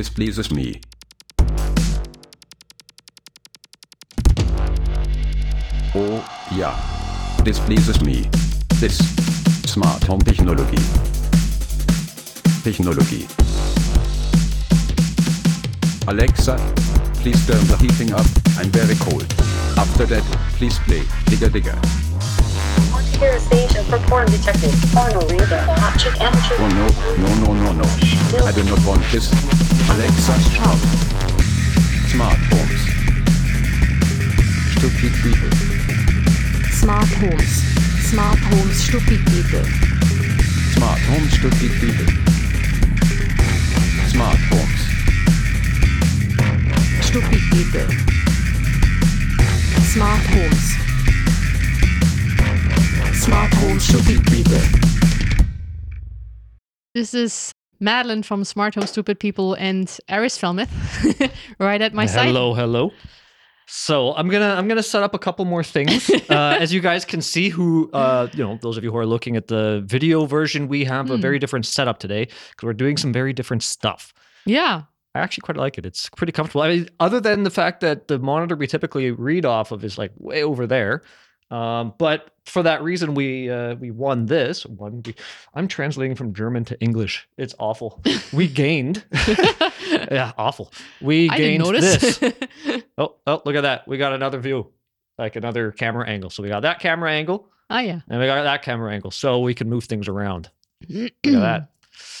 displeases me. Oh, ja. Displeases me. This. Smart Home Technologie. Technologie. Alexa, please turn the heating up, I'm very cold. After that, please play Digger Digger. Want a station for porn detective? Porno reader. Patrick Amateur. Oh no, no, no, no, no. I do not want this. Alexa, stop. Smart homes. Stupid people. Smart Homes. Smart Homes Stupid People. Smart homes, stupid people. Smart homes. Stupid People. Smart Homes. Smart Homes Stupid People. This is Madeline from Smart Home Stupid People and Aris Felmeth right at my side. hello, hello. So I'm gonna I'm gonna set up a couple more things. uh, as you guys can see, who uh, you know, those of you who are looking at the video version, we have a Hmm. very different setup today because we're doing some very different stuff. Yeah. I actually quite like it. It's pretty comfortable. I mean, other than the fact that the monitor we typically read off of is like way over there. Um, but for that reason, we uh, we won this. One, we, I'm translating from German to English. It's awful. We gained. yeah, awful. We I gained this. Oh, oh, look at that. We got another view, like another camera angle. So we got that camera angle oh yeah. and we got that camera angle. So we can move things around. Look at that.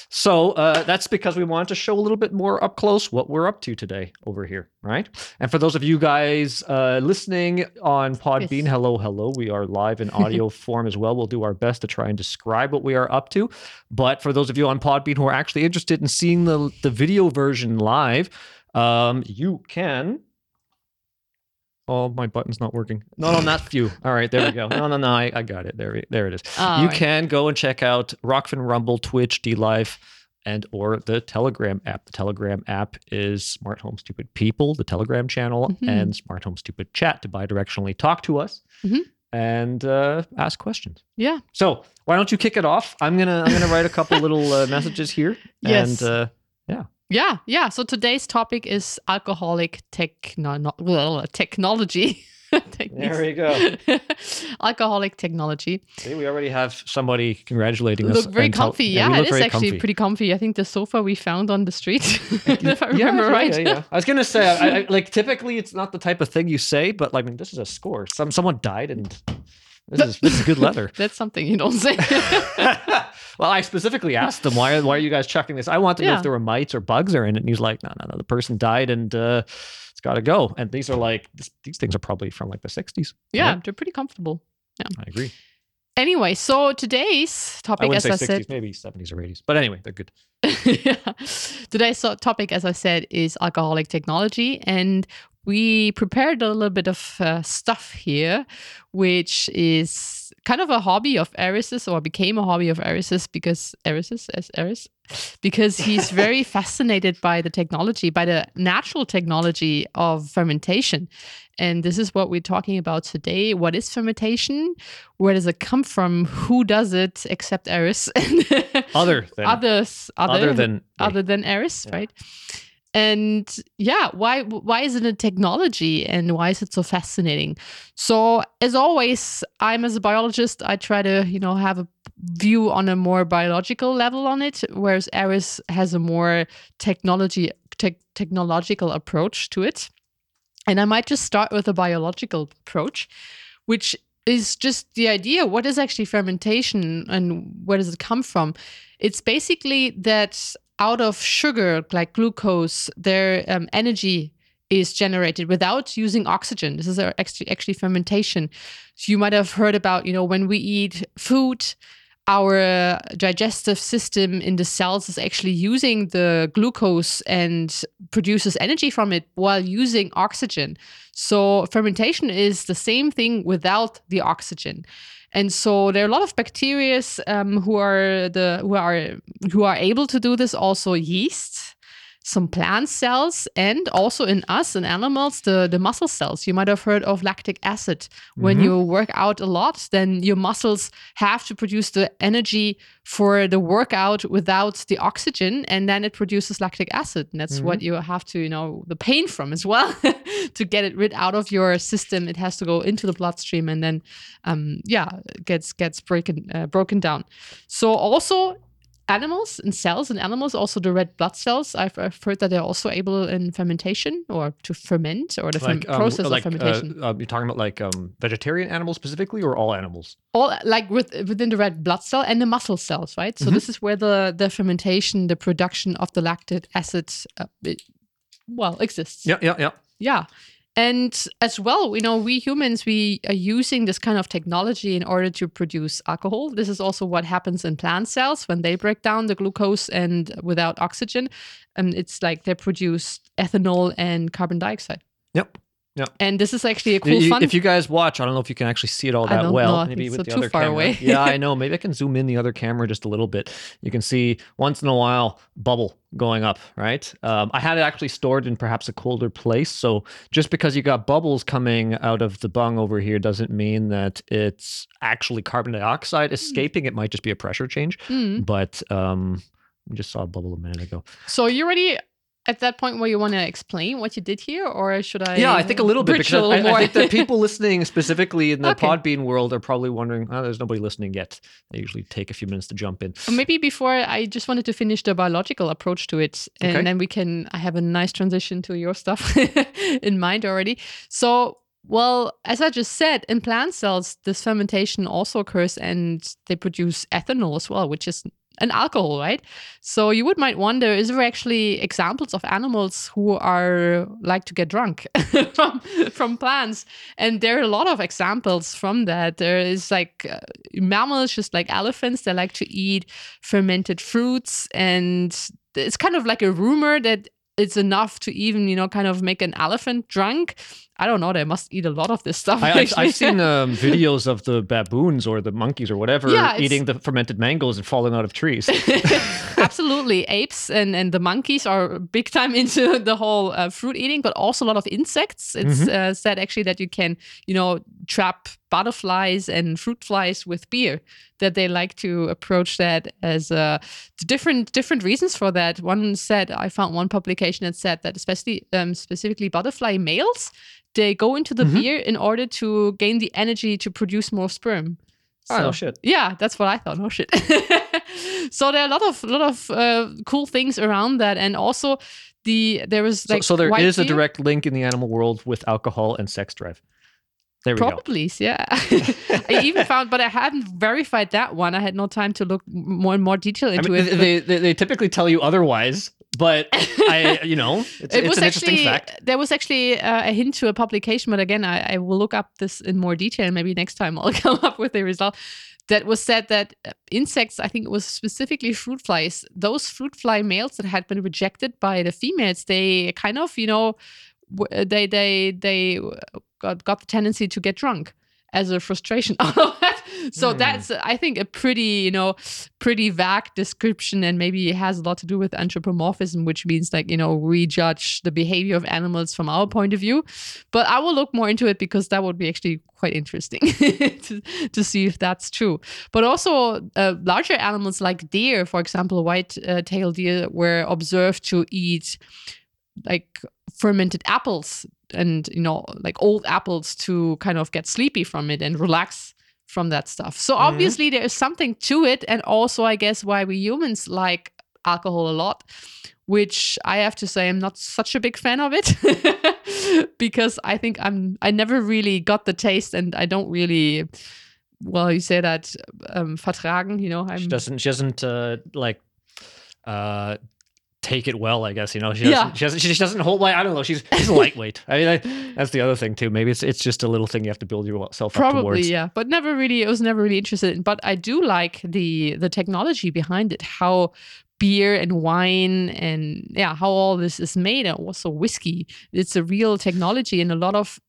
So uh, that's because we wanted to show a little bit more up close what we're up to today over here, right? And for those of you guys uh, listening on Podbean, hello, hello. We are live in audio form as well. We'll do our best to try and describe what we are up to. But for those of you on Podbean who are actually interested in seeing the, the video version live, um, you can. Oh, my button's not working. Not on that few. All right, there we go. No, no, no. I, I got it. There, we- there it is All you right. can go and check out Rokfin Rumble, Twitch, D Live, and or the Telegram app. The Telegram app is Smart Home Stupid People, the Telegram channel, Mhm. and Smart Home Stupid Chat to bi-directionally talk to us Mhm. and uh, ask questions. Yeah. So why don't you kick it off? I'm gonna I'm gonna write a couple little uh, messages here. Yes. And uh, Yeah. Yeah. So today's topic is alcoholic techno- well, technology. There we go. alcoholic technology. See, we already have somebody congratulating us. Look very and tell- comfy. yeah, Yeah, it is actually comfy. pretty comfy. I think the sofa we found on the street, if I remember yeah, right. Yeah, yeah. I was gonna say, I, I, like typically it's not the type of thing you say, but I mean, this is a score. Some someone died, and this is this is good leather. That's something you don't say. well, I specifically asked them why why are you guys checking this? I want to know Yeah. if there were mites or bugs or in it. And he's like, no, no, no. The person died, and uh, it's got to go. And these are like this, these things are probably from like the '60s. yeah, right? they're pretty comfortable. Yeah, I agree. Anyway, so today's I topic, wouldn't as say I 60s, said, maybe 70s or 80s. But anyway, they're good. yeah. Today's topic, as I said, is alcoholic technology. And we prepared a little bit of uh, stuff here, which is kind of a hobby of Eris's, or became a hobby of Eris's because Eris's, as Eris, because he's very fascinated by the technology, by the natural technology of fermentation. And this is what we're talking about today. What is fermentation? Where does it come from? Who does it except Eris? Other than others other, other than other than Eris, Yeah. right? And yeah, why why is it a technology and why is it so fascinating? So as always, I'm as a biologist, I try to, you know, have a view on a more biological level on it, whereas Eris has a more technology tech technological approach to it. And I might just start with a biological approach, which is just the idea what is actually fermentation and where does it come from? It's basically that out of sugar, like glucose, their um, energy is generated without using oxygen. This is actually actually fermentation. So you might have heard about, you know, when we eat food, our digestive system in the cells is actually using the glucose and produces energy from it while using oxygen. So fermentation is the same thing without the oxygen. And so there are a lot of bacteria um, who are the who are who are able to do this. Also yeast, some plant cells and also in us in animals the the muscle cells. You might have heard of lactic acid. When Mhm. you work out a lot then your muscles have to produce the energy for the workout without the oxygen and then it produces lactic acid. And that's what you have to you know the pain from as well to get it rid out of your system. It has to go into the bloodstream and then um yeah gets gets broken uh, broken down. So also animals and cells in animals, also the red blood cells. I've, I've heard that they're also able in fermentation or to ferment or the ferm- um, process like, of fermentation. Uh, uh, you're talking about like um, vegetarian animals specifically, or all animals? All like with, within the red blood cell and the muscle cells, right? So Mhm. this is where the the fermentation, the production of the lactic acid, uh, it, well, exists. Yeah, yeah, yeah. Yeah. And as well, you know, we humans, we are using this kind of technology in order to produce alcohol. This is also what happens in plant cells when they break down the glucose and without oxygen. And it's like they produce ethanol and carbon dioxide. Yep. And this is actually a cool You- fun. if you guys watch, I don't know if you can actually see it all I that well. know, Maybe think with so the too other far camera. away. yeah, I know. Maybe I can zoom in the other camera just a little bit. You can see once in a while bubble going up, right? Um, I had it actually stored in perhaps a colder place. So just because you got bubbles coming out of the bung over here doesn't mean that it's actually carbon dioxide escaping. It might just be a pressure change. Hmm. But um, we just saw a bubble a minute ago. So are you already at that point where you want to explain what you did here, or should I? Yeah, I think a little bit because I, I more? think that people listening specifically in the Okay. Podbean world are probably wondering, oh, there's nobody listening yet. They usually take a few minutes to jump in. Or maybe before I just wanted to finish the biological approach to it, and Okay. then we can. I have a nice transition to your stuff in mind already. So, well, as I just said, in plant cells, this fermentation also occurs, and they produce ethanol as well, which is an alcohol, right? So you would might wonder: is there actually examples of animals who are like to get drunk from from plants? And there are a lot of examples from that. There is like uh, mammals, just like elephants, they like to eat fermented fruits, and it's kind of like a rumor that it's enough to even you know kind of make an elephant drunk. I don't know. They must eat a lot of this stuff. I, I've. I've seen um, videos of the baboons or the monkeys or whatever Yeah, eating the fermented mangoes and falling out of trees. Absolutely, apes and and the monkeys are big time into the whole uh, fruit eating, but also a lot of insects. It's uh, said actually that you can, you know, trap butterflies and fruit flies with beer. That they like to approach that as uh, different different reasons for that. One said I found one publication that said that especially um, specifically butterfly males they go into the beer in order to gain the energy to produce more sperm. oh, no shit. yeah, that's what I thought. Oh shit. so there are a lot of lot of uh, cool things around that, and also the there was So, like so there white is a direct link in the animal world with alcohol and sex drive. There we go. Probably, yeah. I even found, but I hadn't verified that one. I had no time to look more and more detail I into mean, it. they, they, they typically tell you otherwise, but I, you know, it's, it it's was an interesting actually fact. there was actually uh, a hint to a publication, but again, I, I will look up this in more detail. Maybe next time I'll come up with a result. That was said that uh, insects, I think it was specifically fruit flies, those fruit fly males that had been rejected by the females, they kind of, you know, they they they uh, got got the tendency to get drunk as a frustration out of that. So Hmm. that's I think a pretty you know pretty vague description and maybe it has a lot to do with anthropomorphism, which means like you know we judge the behavior of animals from our point of view. But I will look more into it because that would be actually quite interesting to, to see if that's true. But also uh, larger animals like deer, for example, white-tailed deer were observed to eat like fermented apples and you know like old apples to kind of get sleepy from it and relax from that stuff. So obviously there is something to it and also I guess why we humans like alcohol a lot which I have to say I'm not such a big fan of it because I think I'm I never really got the taste and I don't really well you say that um vertragen, you know, I'm She doesn't, she doesn't uh, like uh, take it well, I guess, you know, she doesn't, she doesn't, she just doesn't hold, like, I don't know, she's, she's lightweight. I mean, I, that's the other thing too. Maybe it's, it's just a little thing you have to build yourself up probably towards. yeah but never really i was never really interested in but i do like the the technology behind it how beer and wine and yeah how all this is made and also whiskey it's a real technology and a lot of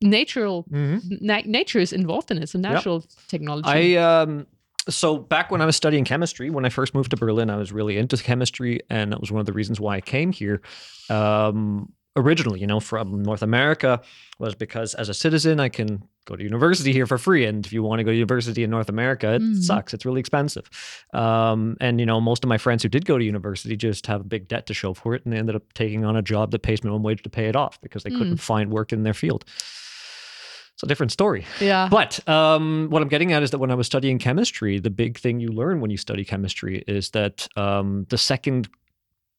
natural Mhm. na- nature is involved in it it's a natural technology I um so back when I was studying chemistry, when I first moved to Berlin, I was really into chemistry, and that was one of the reasons why I came here. Um, originally, you know, from North America, was because as a citizen, I can go to university here for free, and if you want to go to university in North America, it Mhm. sucks. It's really expensive. Um, and you know, most of my friends who did go to university just have a big debt to show for it, and they ended up taking on a job that pays minimum wage to pay it off because they couldn't find work in their field. It's a different story. Yeah. But um, what I'm getting at is that when I was studying chemistry, the big thing you learn when you study chemistry is that um, the second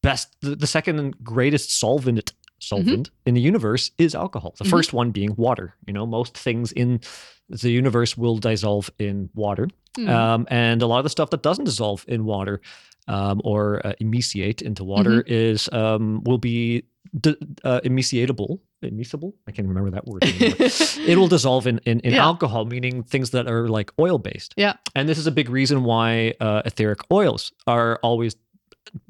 best, the, the second greatest solvent solvent in the universe is alcohol. The Mhm. first one being water. You know, most things in the universe will dissolve in water, Mm. um, and a lot of the stuff that doesn't dissolve in water um, or uh, emaciate into water is um, will be d- uh, emaciatable. Immiscible? I can't remember that word. it will dissolve in, in, in Yeah. alcohol, meaning things that are like oil based. Yeah. And this is a big reason why uh, etheric oils are always,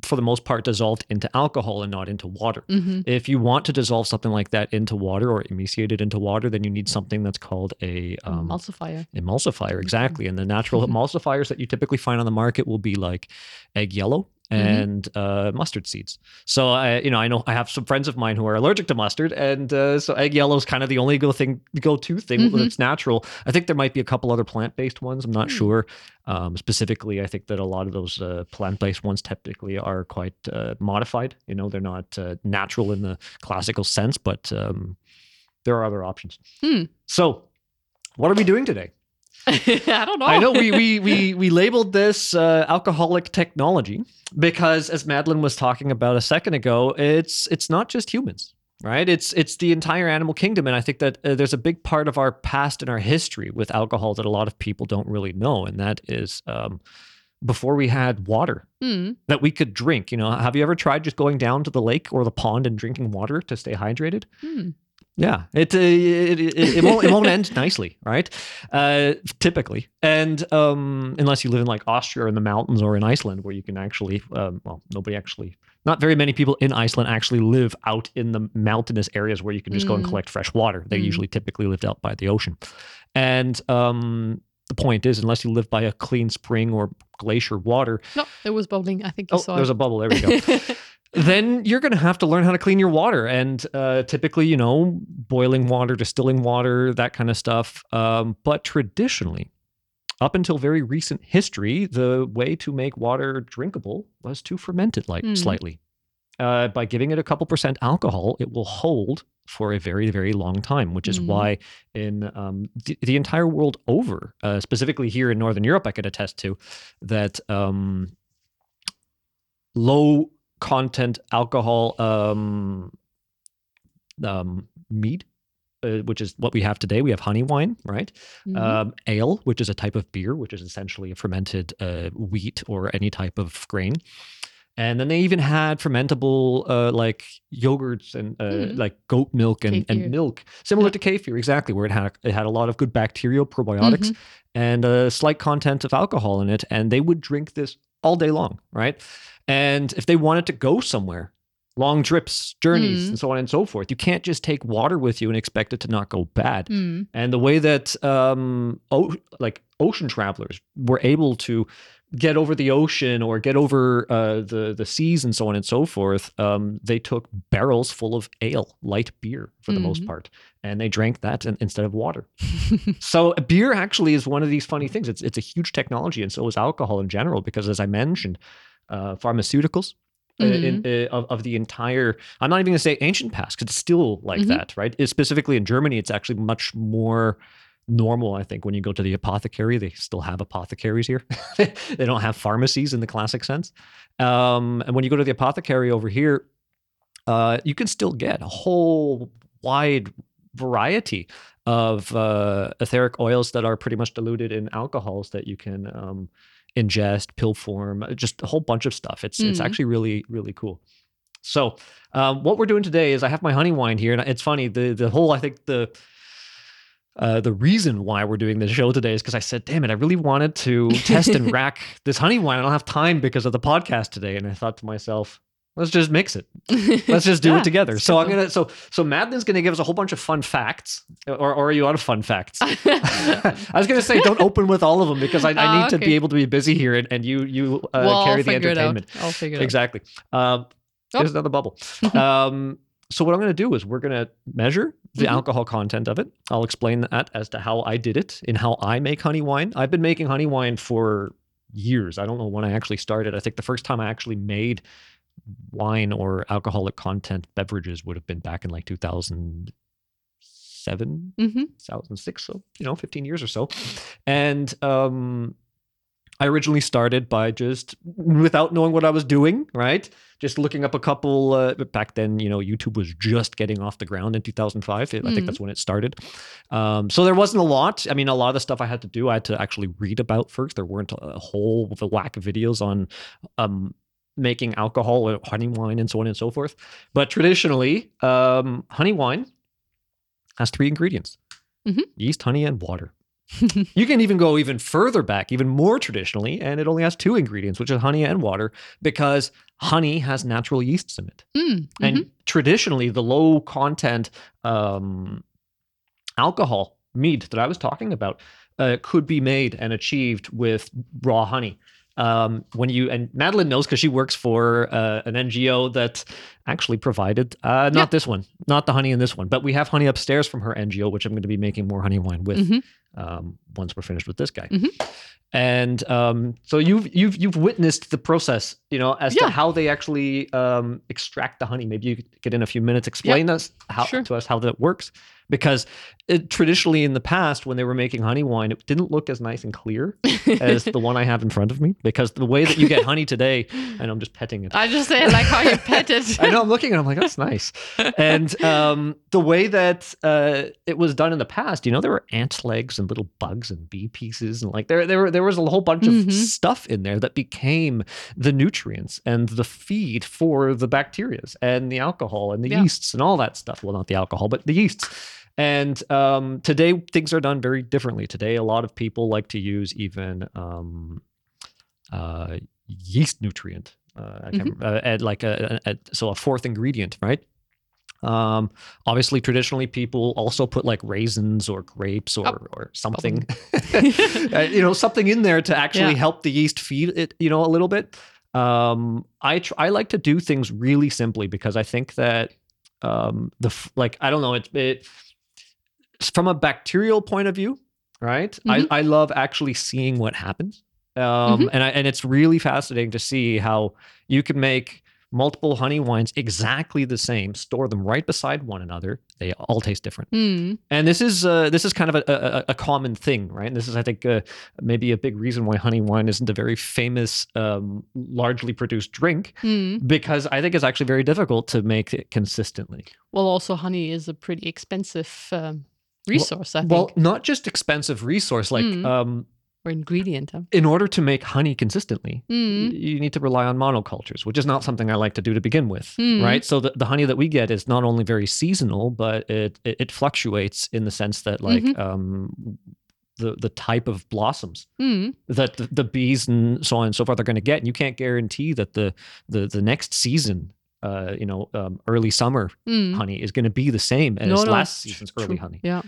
for the most part, dissolved into alcohol and not into water. hmm If you want to dissolve something like that into water or emaciate it into water, then you need something that's called a um, Emulsifier. emulsifier. Exactly. And the natural emulsifiers that you typically find on the market will be like egg yellow Mhm. and uh, mustard seeds. So I, you know, I know I have some friends of mine who are allergic to mustard, and uh, so egg yellow is kind of the only go thing, go to thing Mhm. that's natural. I think there might be a couple other plant based ones. I'm not Hmm. sure. Um, specifically, I think that a lot of those uh, plant based ones typically are quite uh, modified. You know, they're not uh, natural in the classical sense, but um, there are other options. Hmm. So, what are we doing today? I don't know. I know we we we we labeled this uh, alcoholic technology because, as Madeline was talking about a second ago, it's it's not just humans, right? It's it's the entire animal kingdom, and I think that uh, there's a big part of our past and our history with alcohol that a lot of people don't really know, and that is. Um, before we had water Hmm. that we could drink, you know, have you ever tried just going down to the lake or the pond and drinking water to stay hydrated? Hmm. Yeah, it uh, it, it, it won't it won't end nicely, right? Uh, typically, and um, unless you live in like Austria or in the mountains or in Iceland, where you can actually, um, well, nobody actually, not very many people in Iceland actually live out in the mountainous areas where you can just go and Mm. collect fresh water. They Mm. usually typically lived out by the ocean, and um, the point is, unless you live by a clean spring or glacier water, No, it was bubbling. I think you oh, saw there's a it. bubble. There we go then you're going to have to learn how to clean your water. And uh, typically, you know, boiling water, distilling water, that kind of stuff. Um, but traditionally, up until very recent history, the way to make water drinkable was to ferment it like Hmm. slightly. Uh, by giving it a couple percent alcohol, it will hold for a very, very long time, which is Mhm. why in um, the, the entire world over, uh, specifically here in Northern Europe, I could attest to that um, low content alcohol um, um, mead, uh, which is what we have today. We have honey wine, right? Mhm. Um, ale, which is a type of beer, which is essentially a fermented uh, wheat or any type of grain. And then they even had fermentable uh, like yogurts and uh, Mm. like goat milk and, and milk, similar to kefir, exactly, where it had it had a lot of good bacterial probiotics, Mhm. and a slight content of alcohol in it. And they would drink this all day long, right? And if they wanted to go somewhere, long trips, journeys, Mm. and so on and so forth, you can't just take water with you and expect it to not go bad. Hmm. And the way that um, o- like ocean travelers were able to get over the ocean or get over uh, the the seas and so on and so forth, um, they took barrels full of ale, light beer for the most Mhm. part, and they drank that in, instead of water. so beer actually is one of these funny things. It's it's a huge technology, and so is alcohol in general. Because as I mentioned, uh, pharmaceuticals. uh, in, uh, of, of the entire, I'm not even going to say ancient past because it's still like Mhm. that, right? It's specifically in Germany, it's actually much more normal. I think when you go to the apothecary, they still have apothecaries here. they don't have pharmacies in the classic sense. Um, and when you go to the apothecary over here, uh, you can still get a whole wide variety of uh, etheric oils that are pretty much diluted in alcohols that you can um, ingest, pill form, uh, just a whole bunch of stuff. It's it's Mhm. actually really really cool. So um, what we're doing today is I have my honey wine here, and it's funny the the whole I think the uh, the reason why we're doing this show today is because I said, damn it, I really wanted to test and rack this honey wine. I don't have time because of the podcast today. And I thought to myself, let's just mix it. Let's just do Yeah, it together. So I'm gonna so so Madeline's gonna give us a whole bunch of fun facts. Or, or are you out of fun facts? I was gonna say don't open with all of them because I, I Ah, need to be able to be busy here and, and you you uh, well, carry I'll the out. entertainment. I'll figure it Exactly. Um, Oh. Another bubble. um, so what I'm to do is we're to measure the Mhm. alcohol content of it. I'll explain that as to how I did it and how I make honey wine. I've been making honey wine for years. I don't know when I actually started. I think the first time I actually made wine or alcoholic content beverages would have been back in like 2007 out. hmm 2006 so you know 15 years or so. And um i originally started by just without knowing what i was doing right? Just looking up a couple uh, back then you know youtube was just getting off the ground in 2005 i think Mhm. that's when it started. Um, so there wasn't a lot. I mean a lot of the stuff i had to do i had to actually read about first. There weren't a whole whack of videos on um, making alcohol or honey wine and so on and so forth but traditionally um, honey wine has three ingredients Mhm. yeast, honey, and water. you can even go even further back, even more traditionally, and it only has two ingredients, which is honey and water, because honey has natural yeasts in it. Mm, And mhm. traditionally, the low content um, alcohol mead that I was talking about uh, could be made and achieved with raw honey. Um, when you and Madeline knows because she works for uh, an NGO that actually provided uh, not Yeah. this one, not the honey in this one, but we have honey upstairs from her NGO, which I'm going to be making more honey wine with Mhm. um, once we're finished with this guy. Mhm. And um, so you've you've you've witnessed the process, you know, as to how they actually um, extract the honey. Maybe you could get in a few minutes, explain us how Sure. to us how that works, because it, traditionally in the past when they were making honey wine, it didn't look as nice and clear as the one I have in front of me. Because the way that you get honey today, and I'm just petting it. I just say like how you pet it. I know I'm looking and I'm like, that's nice. And um, the way that uh, it was done in the past, you know, there were ant legs and little bugs and bee pieces, and like there, there, were, there was a whole bunch of Mhm. stuff in there that became the nutrients and the feed for the bacterias and the alcohol and the Yeah. yeasts and all that stuff. Well, not the alcohol, but the yeasts. And um, today things are done very differently. Today, a lot of people like to use even um, uh, yeast nutrient. Uh, I can't, uh, add like a, a, a- so a fourth ingredient, right? Um, obviously, traditionally, people also put like raisins or grapes or, Oh. or something, uh, you know, something in there to actually Yeah. help the yeast feed it, you know, a little bit. Um, I tr- I like to do things really simply because I think that um, the f- like I don't know it it from a bacterial point of view, right? Mhm. I I love actually seeing what happens. Um, Mm-hmm. and I, and it's really fascinating to see how you can make multiple honey wines exactly the same, store them right beside one another. They all taste different. Mm, And this is uh, this is kind of a, a, a common thing, right? And this is, I think, uh, maybe a big reason why honey wine isn't a very famous, um, largely produced drink, mm. because I think it's actually very difficult to make it consistently. Well, also honey is a pretty expensive um, resource, I think, Well, not just expensive resource, like Mm. um, or ingredient. Huh? in order to make honey consistently, Mm. you need to rely on monocultures, which is not something I like to do to begin with, Mm. right? So the, the honey that we get is not only very seasonal, but it it, it fluctuates in the sense that like Mhm. um, the the type of blossoms Mm. that the, the bees and so on and so forth are going to get, and you can't guarantee that the the the next season. Uh, you know, um, early summer Mm. honey is going to be the same as No, no, last season's tr- early honey. Yeah.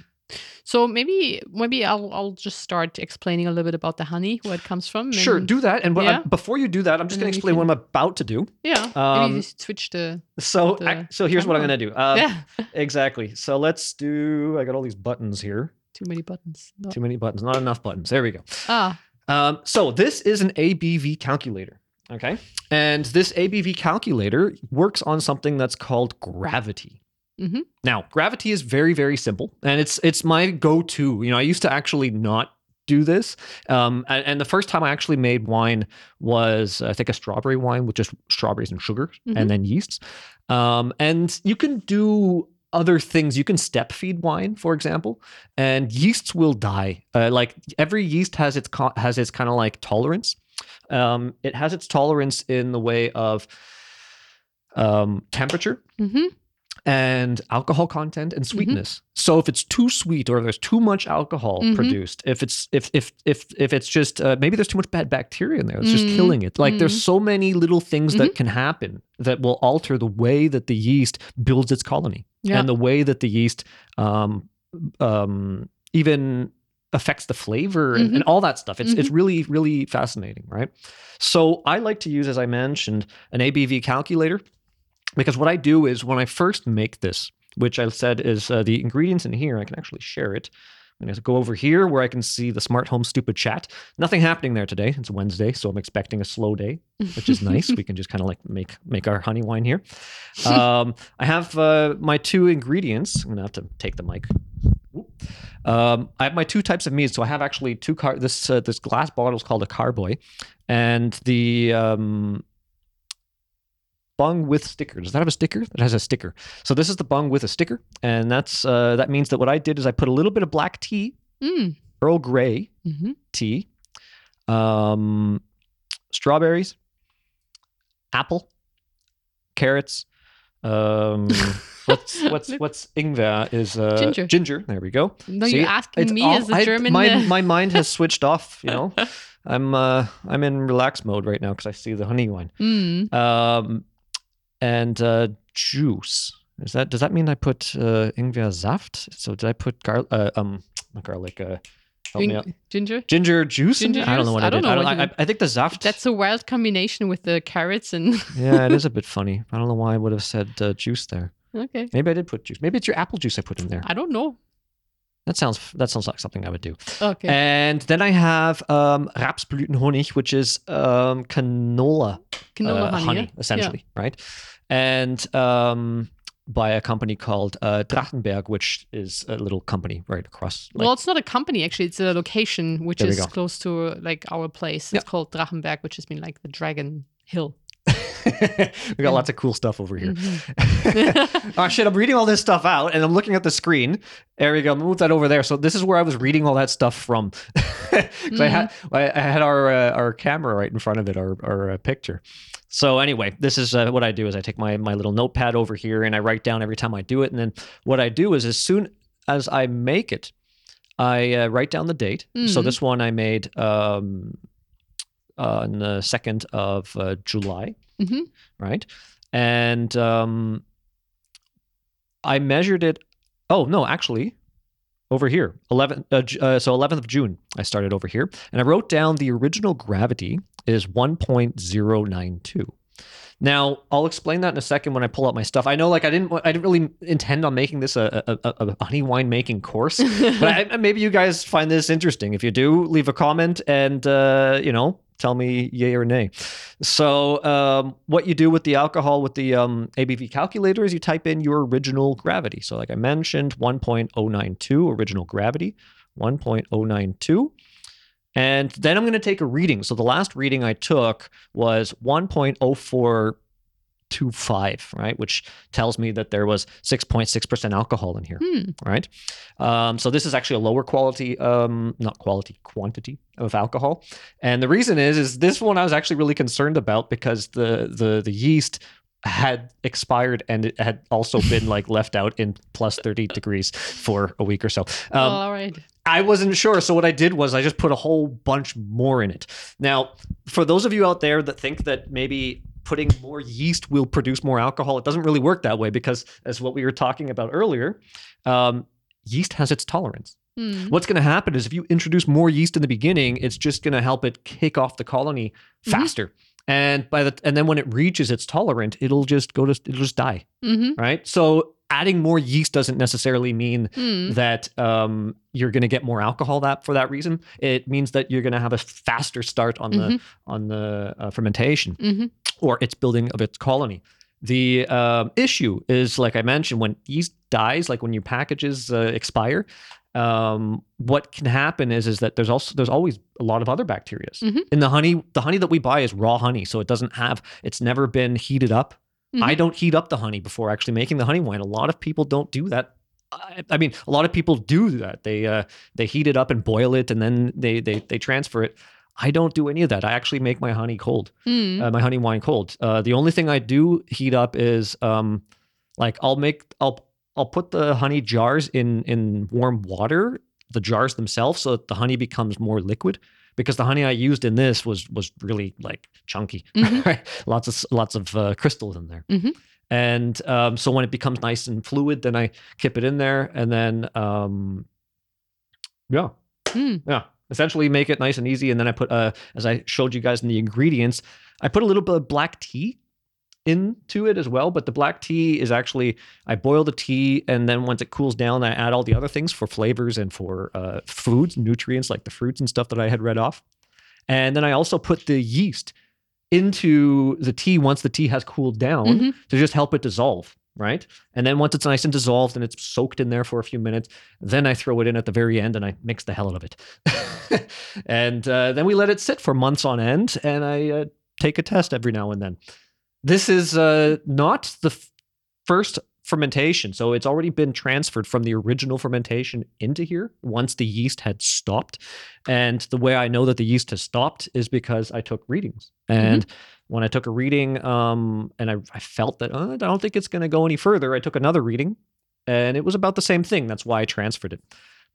So maybe maybe I'll I'll just start explaining a little bit about the honey, where it comes from. Sure, do that. And what- Yeah. before you do that, I'm just going to explain what I'm about to do. yeah. Um, switch the So, the ac- so here's what I'm going to do. Um, yeah. Exactly. So let's do. I got all these buttons here. Too many buttons. No. Too many buttons. Not enough buttons. There we go. Ah. Um, so this is an ABV calculator. Okay. And this ABV calculator works on something that's called gravity. Mhm. Now, gravity is very, very simple, and it's it's my go-to. You know, I used to actually not do this, um, and, and the first time I actually made wine was I think a strawberry wine with just strawberries and sugar, Mhm. and then yeasts. Um, and you can do other things. You can step feed wine, for example, and yeasts will die. Uh, like every yeast has its co- has its kind of like tolerance. Um, it has its tolerance in the way of um, temperature, Mm-hmm. and alcohol content and sweetness. So if it's too sweet or there's too much alcohol Mhm. produced, if it's if if if if it's just uh, maybe there's too much bad bacteria in there, it's just Mhm. killing it. Like there's Mhm. so many little things that can happen that will alter the way that the yeast builds its colony Yeah. and the way that the yeast um um even affects the flavor and, and all that stuff. It's it's really really fascinating, right? So I like to use, as I mentioned, an ABV calculator because what I do is when I first make this, which I said is uh, the ingredients in here, I can actually share it. I'm going to go over here where I can see the smart home stupid chat. Nothing happening there today. It's Wednesday, so I'm expecting a slow day, which is nice. we can just kind of like make make our honey wine here. Um, I have uh, my two ingredients. I'm going to have to take the mic. Um, I have my two types of mead. So I have actually two car. This uh, this glass bottle is called a carboy, and the um, bung with sticker. Does that have a sticker? It has a sticker. So this is the bung with a sticker, and that's uh, that means that what I did is I put a little bit of black tea, Mm. Earl Grey hmm tea, um, strawberries, apple, carrots. Um, what's what's what's ingwer is uh, Ginger. Ginger. There we go. No, See, you're asking me all- as a I- German. My, uh, my mind has switched off. You know, I'm uh, I'm in relaxed mode right now because I see the honey wine. Mm. Um, and uh, juice. Is that does that mean I put uh, ingwer saft? So did I put gar- uh, um not garlic? Uh, help me Gin- out. ginger. Ginger juice. Ginger there? I don't know what I I, don't did. know I, you- I, I think the saft. That's a wild combination with the carrots and. yeah, it is a bit funny. I don't know why I would have said uh, juice there. Okay. Maybe I did put juice. Maybe it's your apple juice I put in there. I don't know. That sounds that sounds like something I would do. Okay. And then I have um, Rapsblütenhonig, which is um, canola, Canola uh, honey, yeah? essentially, right? And um, by a company called uh, Drachenberg, which is a little company right across. Like, well, it's not a company actually; it's a location which is go. close to like our place. Yeah. It's called Drachenberg, which has been like the Dragon Hill. we got lots of cool stuff over here. Mm-hmm. oh shit! I'm reading all this stuff out, and I'm looking at the screen. There we go. Move that over there. So this is where I was reading all that stuff from. 'Cause I had I had our uh, our camera right in front of it, our our uh, picture. So anyway, this is uh, what I do: is I take my my little notepad over here and I write down every time I do it, and then what I do is as soon as I make it, I uh, write down the date. So Mhm. this one I made um, on the second of uh, July Mhm. right? And um, I measured it. Oh no, actually, over here, 11. Uh, uh, so 11th of June, I started over here, and I wrote down the original gravity is 1.092. Now I'll explain that in a second when I pull out my stuff. I know, like I didn't, I didn't really intend on making this a, a, a, a honey wine making course, but I, maybe you guys find this interesting. If you do, leave a comment and uh, you know tell me yay or nay. So um, what you do with the alcohol with the um, ABV calculator is you type in your original gravity. So like I mentioned, 1.092 original gravity, 1.092. And then I'm going to take a reading. So the last reading I took was 1.0425, right? Which tells me that there was 6.6% alcohol in here Hmm. right? Um, so this is actually a lower quality, um, not quality, quantity of alcohol. And the reason is, is this one I was actually really concerned about because the the the yeast had expired and it had also been like left out in plus 30 degrees for a week or so. Oh, Um, all right. I wasn't sure. So what I did was I just put a whole bunch more in it. Now, for those of you out there that think that maybe putting more yeast will produce more alcohol, it doesn't really work that way because, as what we were talking about earlier, um, yeast has its tolerance. Hmm. What's going to happen is if you introduce more yeast in the beginning, it's just going to help it kick off the colony Mhm. faster. And by the and then when it reaches its tolerant, it'll just go to it'll just die, Mm-hmm. right? So adding more yeast doesn't necessarily mean Hmm. that um, you're going to get more alcohol that for that reason. It means that you're going to have a faster start on the on the uh, fermentation Mhm. or its building of its colony. The um, issue is, like I mentioned, when yeast dies, like when your packages uh, expire, um, what can happen is is that there's also there's always a lot of other bacteria Mhm. in the honey. The honey that we buy is raw honey, so it doesn't have it's never been heated up. Mhm. I don't heat up the honey before actually making the honey wine. A lot of people don't do that. I, I mean, a lot of people do that. They uh, they heat it up and boil it, and then they they they transfer it. I don't do any of that. I actually make my honey cold, Hmm. uh, my honey wine cold. Uh, the only thing I do heat up is um, Like I'll make I'll I'll put the honey jars in in warm water, the jars themselves, so that the honey becomes more liquid. Because the honey I used in this was was really like chunky, Mhm. right? Lots of lots of uh, crystals in there. Mhm. And um, so when it becomes nice and fluid, then I kip it in there, and then um, yeah, Mm. yeah, essentially make it nice and easy. And then I put, uh, as I showed you guys in the ingredients, I put a little bit of black tea into it as well. But the black tea is actually I boil the tea, and then once it cools down, I add all the other things for flavors and for uh, foods, nutrients like the fruits and stuff that I had read off. And then I also put the yeast into the tea once the tea has cooled down Mhm. to just help it dissolve, right? And then once it's nice and dissolved and it's soaked in there for a few minutes, then I throw it in at the very end and I mix the hell out of it. and uh, then we let it sit for months on end and I uh, take a test every now and then. This is uh, not the f- first fermentation. So it's already been transferred from the original fermentation into here once the yeast had stopped. And the way I know that the yeast has stopped is because I took readings. And when I took a reading um, and I, I felt that "Uh, I don't think it's going to go any further, I took another reading and it was about the same thing. That's why I transferred it.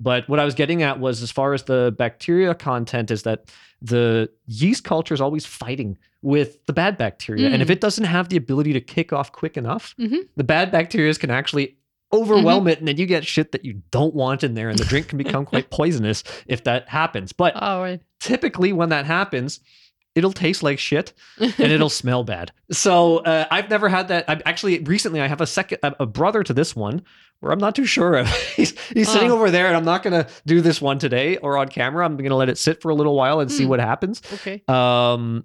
But what I was getting at was as far as the bacteria content is that the yeast culture is always fighting with the bad bacteria. And if Mm. it doesn't have the ability to kick off quick enough, Mhm. the bad bacteria can actually overwhelm it and then you get shit that you don't want in there and the drink can become quite poisonous if that happens. But All right. typically when that happens, it'll taste like shit and it'll smell bad. So uh, I've never had that. I've actually recently I have a second a, a brother to this one where I'm not too sure of. he's he's sitting Oh. over there and I'm not gonna do this one today or on camera. I'm gonna let it sit for a little while and see Hmm. what happens. Okay. Um,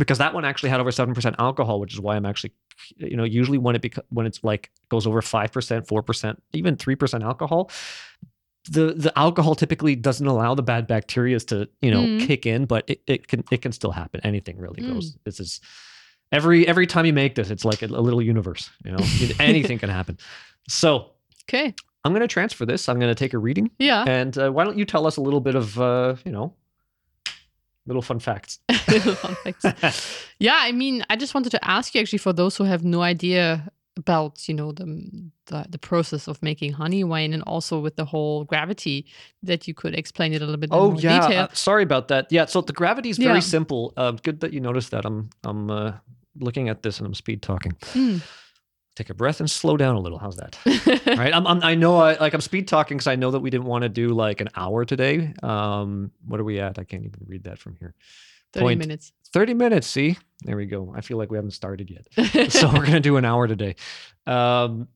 because that one actually had over seven percent alcohol, which is why I'm actually, you know, usually when it beca- when it's like goes over five percent, four percent, even three percent alcohol, the the alcohol typically doesn't allow the bad bacteria to you know Mm. kick in, but it, it can it can still happen. Anything really Mm. goes. This is every every time you make this, it's like a, a little universe. You know, anything can happen. So Okay. I'm going to transfer this. I'm going to take a reading, Yeah. and uh, why don't you tell us a little bit of uh, you know, little fun facts. Fun facts. Yeah, I mean, I just wanted to ask you actually for those who have no idea about, you know, the the, the process of making honey wine and also with the whole gravity that you could explain it a little bit in Oh more yeah, detail. uh, sorry about that. Yeah, so the gravity is very Yeah. simple. Uh, good that you noticed that. I'm I'm uh, looking at this and I'm speed talking. Mm. Take a breath and slow down a little. How's that? All right. I'm, I'm I know I like I'm speed talking because I know that we didn't want to do like an hour today. Um, what are we at? I can't even read that from here. 30 Point. minutes. Thirty minutes. See, there we go. I feel like we haven't started yet. so we're gonna do an hour today. Um,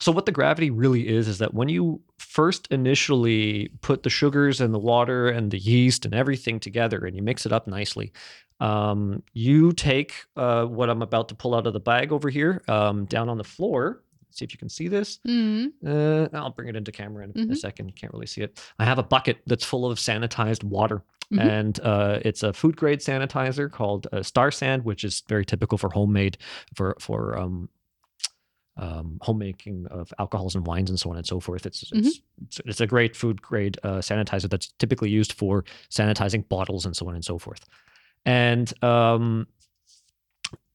so what the gravity really is is that when you first initially put the sugars and the water and the yeast and everything together and you mix it up nicely, um, you take uh, what I'm about to pull out of the bag over here um, down on the floor. See if you can see this. Mm. Uh, I'll bring it into camera in a Mhm. second. You can't really see it. I have a bucket that's full of sanitized water, Mhm. and uh, it's a food grade sanitizer called uh, Star San, which is very typical for homemade for for um, um, homemaking of alcohols and wines and so on and so forth. It's it's, it's, it's a great food grade uh, sanitizer that's typically used for sanitizing bottles and so on and so forth. And um,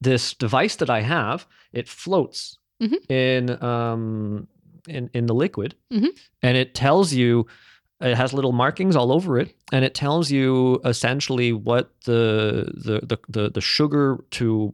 this device that I have, it floats Mhm. in um, in in the liquid, Mhm. and it tells you. It has little markings all over it, and it tells you essentially what the the the the, the sugar to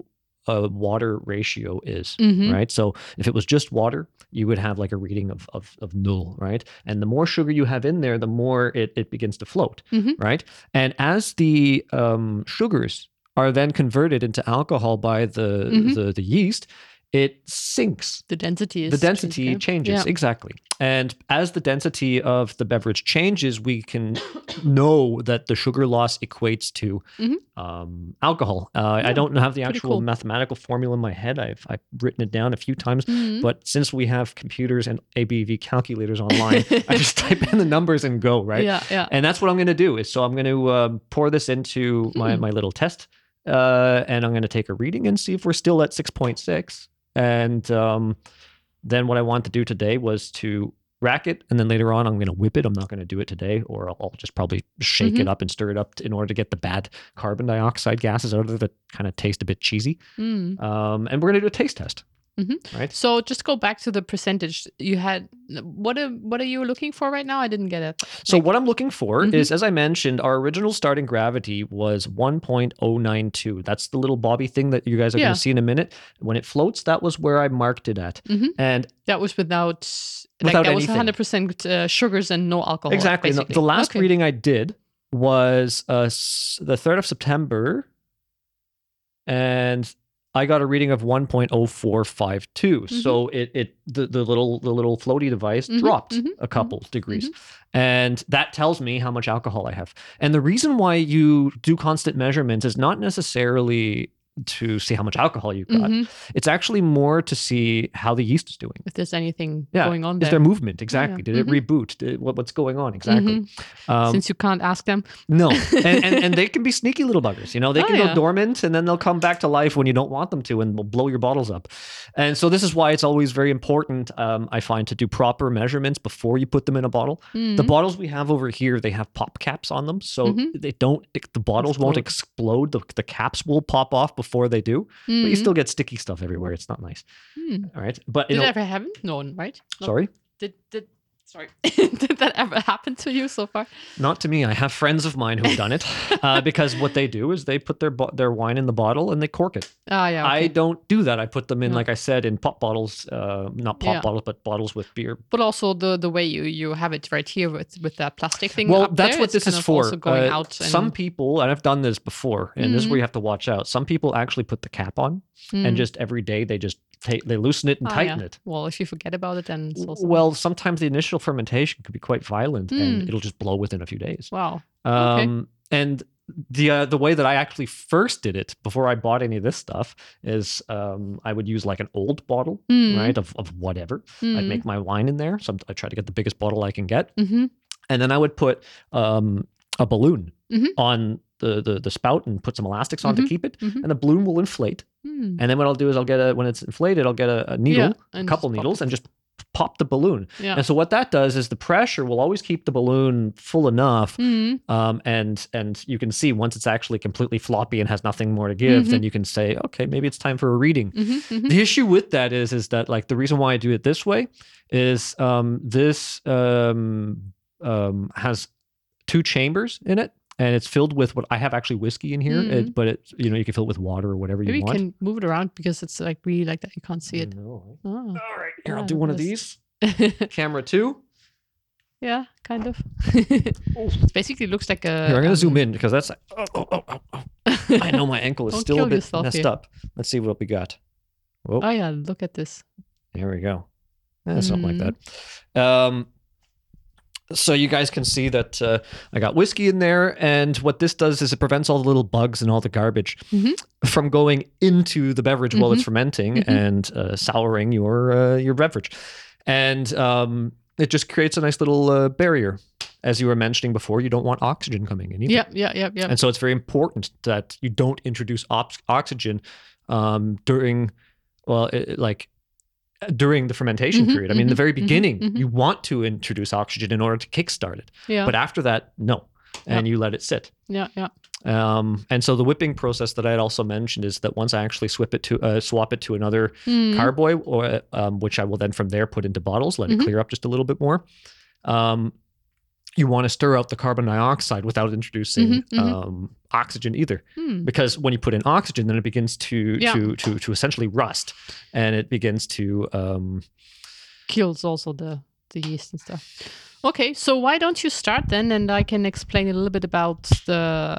uh, water ratio is Mhm. right? So if it was just water, you would have like a reading of, of, of null, right? And the more sugar you have in there, the more it, it begins to float, Mhm. right? And as the um, sugars are then converted into alcohol by the, Mhm. the, the yeast, it sinks. The density is The density yeah. changes, Yeah. exactly. And as the density of the beverage changes, we can know that the sugar loss equates to Mhm. um, alcohol. Uh, I don't have the actual cool. mathematical formula in my head. I've, I've written it down a few times, Mhm. but since we have computers and ABV calculators online, I just type in the numbers and go, right? Yeah, yeah. And that's what I'm going to do. Is so I'm going to um, pour this into my Hmm. my little test, uh, and I'm going to take a reading and see if we're still at 6.6. And um, then what I want to do today was to rack it, and then later on I'm going to whip it. I'm not going to do it today, or I'll, I'll just probably shake Mm-hmm. it up and stir it up in order to get the bad carbon dioxide gases out of it that kind of taste a bit cheesy. Mm. Um, and we're going to do a taste test. Mhm. Right. So just go back to the percentage you had. What are what are you looking for right now? I didn't get it. So what I'm looking for Mhm. is, as I mentioned, our original starting gravity was 1.092. That's the little bobby thing that you guys are Yeah. going to see in a minute. When it floats, that was where I marked it at. Mhm. And That was without like Without that was 100 percent uh, sugars and no alcohol. exactly, the, the last Okay. reading I did was uh, the 3rd of September, and I got a reading of 1.0452. So it it the, the little the little floaty device Mhm, dropped mhm, a couple degrees. And that tells me how much alcohol I have. And the reason why you do constant measurements is not necessarily to see how much alcohol you've got. Mhm. It's actually more to see how the yeast is doing. If there's anything Yeah, going on Is there. there movement? Exactly. Did it Mhm. reboot? Did, what, what's going on? Exactly. Um, Since you can't ask them. no, and, and and they can be sneaky little buggers. You know, they Oh, can yeah. go dormant and then they'll come back to life when you don't want them to, and will blow your bottles up. And so this is why it's always very important, um, I find, to do proper measurements before you put them in a bottle. The Mhm. bottles we have over here, they have pop caps on them, so Mhm. they don't. The bottles won't explode. The, the caps will pop off before they do, but you Mhm. still get sticky stuff everywhere. It's not nice. Hmm. All right, but Did it ever happen? No, right? No. sorry, Did did sorry? did that ever happen to you so far? not to me. I have friends of mine who've done it uh, because what they do is they put their bo- their wine in the bottle and they cork it. Ah, yeah. I don't do that. I put them in, No. like I said, in pop bottles, uh, not pop Yeah. bottles, but bottles with beer. But also the the way you you have it right here with with that plastic thing. Well, that's there, what this is for. Going Uh, out. And, Some people, and I've done this before, and this is where you have to watch out. Some people actually put the cap on, and Mm. just every day they just take, they loosen it and Ah, tighten yeah. it. Well, if you forget about it, then it's also Well, sometimes the initial fermentation could be quite violent, Mm. and it'll just blow within a few days. wow. Um, And the uh, the way that I actually first did it before I bought any of this stuff is um, I would use like an old bottle, Mm. right, of, of whatever. I'd Mm. make my wine in there. So I try to get the biggest bottle I can get, Mhm. and then I would put um, a balloon Mhm. on the, the the spout and put some elastics on Mhm. to keep it, Mhm. and the balloon will inflate. Mm. And then what I'll do is I'll get a when it's inflated, I'll get a, a needle, Yeah, a couple needles, it. and just pop the balloon. Yeah. And so what that does is the pressure will always keep the balloon full enough Mm. um, and and you can see once it's actually completely floppy and has nothing more to give, Mm-hmm. then you can say, okay, maybe it's time for a reading. Mhm, mhm. The issue with that is is that like the reason why I do it this way is um, this um, um, has two chambers in it. And it's filled with what I have actually whiskey in here, it, but it you know you can fill it with water or whatever Mm. Maybe you you can move it around because it's like really like that. You can't see it. Oh. All right, here I'll do one of these. Camera two. yeah, kind of. it basically looks like a. Here, I'm gonna zoom um, in because that's. Oh, oh, oh, oh, oh. I know my ankle is still a bit messed here. up. Let's see what we got. Whoa, Oh yeah, look at this. Here we go. Eh, something Mm. like that. Um, so you guys can see that uh, I got whiskey in there, and what this does is it prevents all the little bugs and all the garbage Mhm. from going into the beverage while it's Mhm. fermenting Mhm. and uh, souring your uh, your beverage, and um, it just creates a nice little uh, barrier. As you were mentioning before, you don't want oxygen coming in. Either. Yeah, yeah, yeah, yeah. And so it's very important that you don't introduce ox- oxygen um, during, well, it, like during the fermentation Mhm, period. I mean, the mhm, very mhm, beginning, mhm. you want to introduce oxygen in order to kickstart it. yeah, But after that, no. And you let it sit. yeah, yeah. Um, and so the whipping process that I had also mentioned is that once I actually swip it to uh, swap it to another Mm. carboy, or um, which I will then from there put into bottles, let it clear up just a little bit more. Um, you want to stir out the carbon dioxide without introducing Mhm, mhm. Um, oxygen either, Hmm. because when you put in oxygen, then it begins to Yeah. to to to essentially rust, and it begins to um, kills also the the yeast and stuff. Okay, so why don't you start then, and I can explain a little bit about the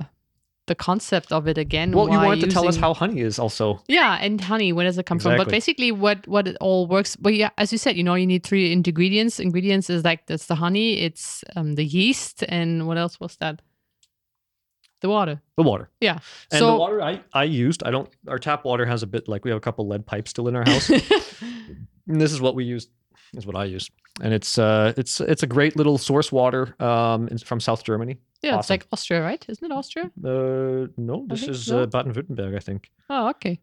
the concept of it again. well, you wanted to tell us how honey is also Yeah, and honey, where does it come from? But basically, what what it all works. But yeah, as you said, you know, you need three ingredients. Ingredients is like that's the honey, it's um, the yeast, and what else was that? The water. the water. Yeah. And so the water I, I used, I don't. Our tap water has a bit like we have a couple lead pipes still in our house. And this is what we use. Is what I use, and it's uh it's it's a great little source water um from South Germany. yeah, it's like Austria, right? Isn't it Austria? Uh no, this is so. uh, Baden-Württemberg, I think. Oh, okay.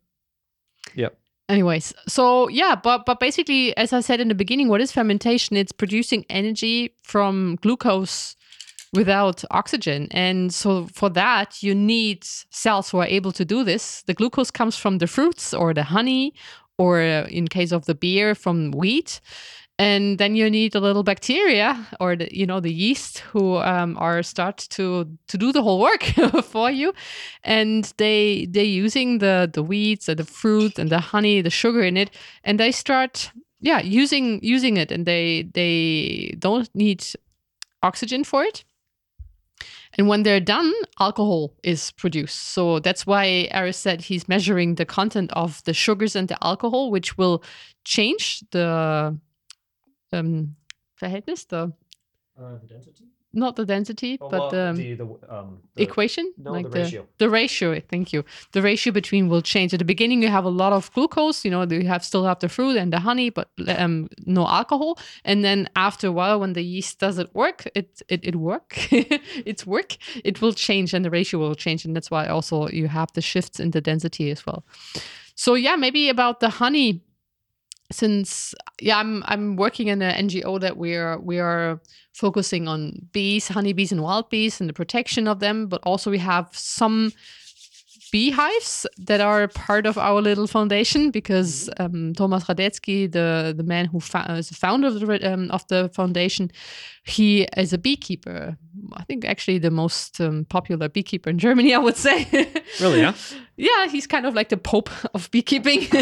Yep. Anyways, so yeah, but but basically, as I said in the beginning, what is fermentation? It's producing energy from glucose without oxygen, and so for that you need cells who are able to do this. The glucose comes from the fruits or the honey or uh, in case of the beer from wheat. And then you need a little bacteria or the, you know the yeast who um, are start to to do the whole work for you. And they they using the the weeds and the fruit and the honey the sugar in it. And they start yeah using using it. And they they don't need oxygen for it and when they're done, alcohol is produced. So that's why Aris said he's measuring the content of the sugars and the alcohol, which will change the um, Verhältnis, the Uh? Not the density, but the, um, the, the, um, the equation, no, like the ratio. The ratio. Thank you. The ratio between will change. At the beginning, you have a lot of glucose. You know, you have still have the fruit and the honey, but um, no alcohol. And then after a while, when the yeast doesn't work, it it it work. it's work. It will change, and the ratio will change, and that's why also you have the shifts in the density as well. So yeah, maybe about the honey since yeah i'm i'm working in an ngo that we are we are focusing on bees honeybees and wild bees and the protection of them but also we have some beehives that are part of our little foundation because um, Thomas Radetzky, the the man who is the founder of the um, of the foundation, he is a beekeeper. I think actually the most um, popular beekeeper in Germany, I would say. Really, yeah? yeah, he's kind of like the pope of beekeeping.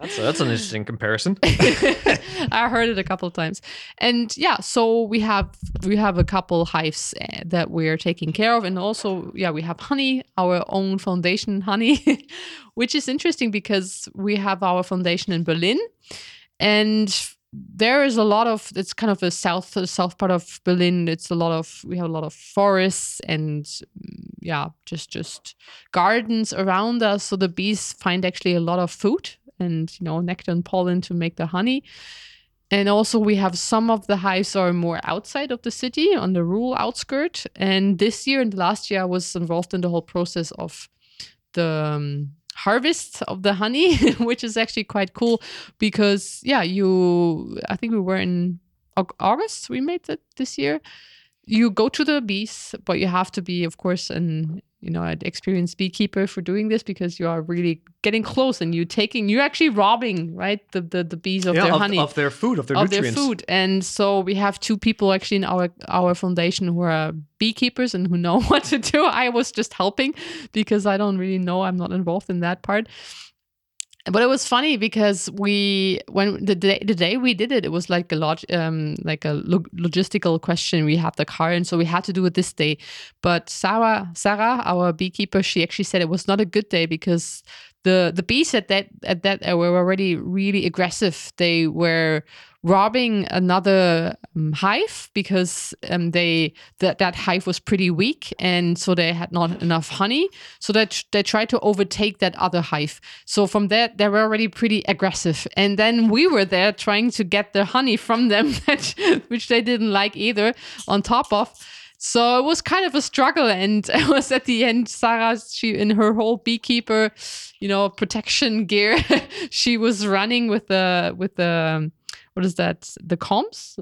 That's, a, that's an interesting comparison. I heard it a couple of times, and yeah, so we have we have a couple hives uh, that we're taking care of, and also yeah, we have honey, our own foundation honey, which is interesting because we have our foundation in Berlin, and there is a lot of it's kind of a south south part of Berlin. It's a lot of we have a lot of forests and mm, yeah, just just gardens around us. So the bees find actually a lot of food and you know nectar and pollen to make the honey. And also we have some of the hives are more outside of the city on the rural outskirt. And this year and last year I was involved in the whole process of the um, harvest of the honey, which is actually quite cool because yeah, you I think we were in August we made it this year. You go to the bees, but you have to be, of course, an you know an experienced beekeeper for doing this because you are really getting close and you're taking you're actually robbing right the the, the bees of yeah, their of, honey of their food, of their of nutrients. their food. And so we have two people actually in our our foundation who are beekeepers and who know what to do. I was just helping because I don't really know. I'm not involved in that part. But it was funny because we when the day the day we did it, it was like a log, um like a log- logistical question. We had the car, and so we had to do it this day. But Sarah, Sarah, our beekeeper, she actually said it was not a good day because the the bees at that at that uh, were already really aggressive. They were robbing another um, hive because um, they that that hive was pretty weak and so they had not enough honey. So that they tried to overtake that other hive. So from that they were already pretty aggressive. And then we were there trying to get the honey from them, which they didn't like either. On top of. So it was kind of a struggle, and it was at the end. Sarah, she in her whole beekeeper, you know, protection gear, she was running with the with the um, what is that? The combs,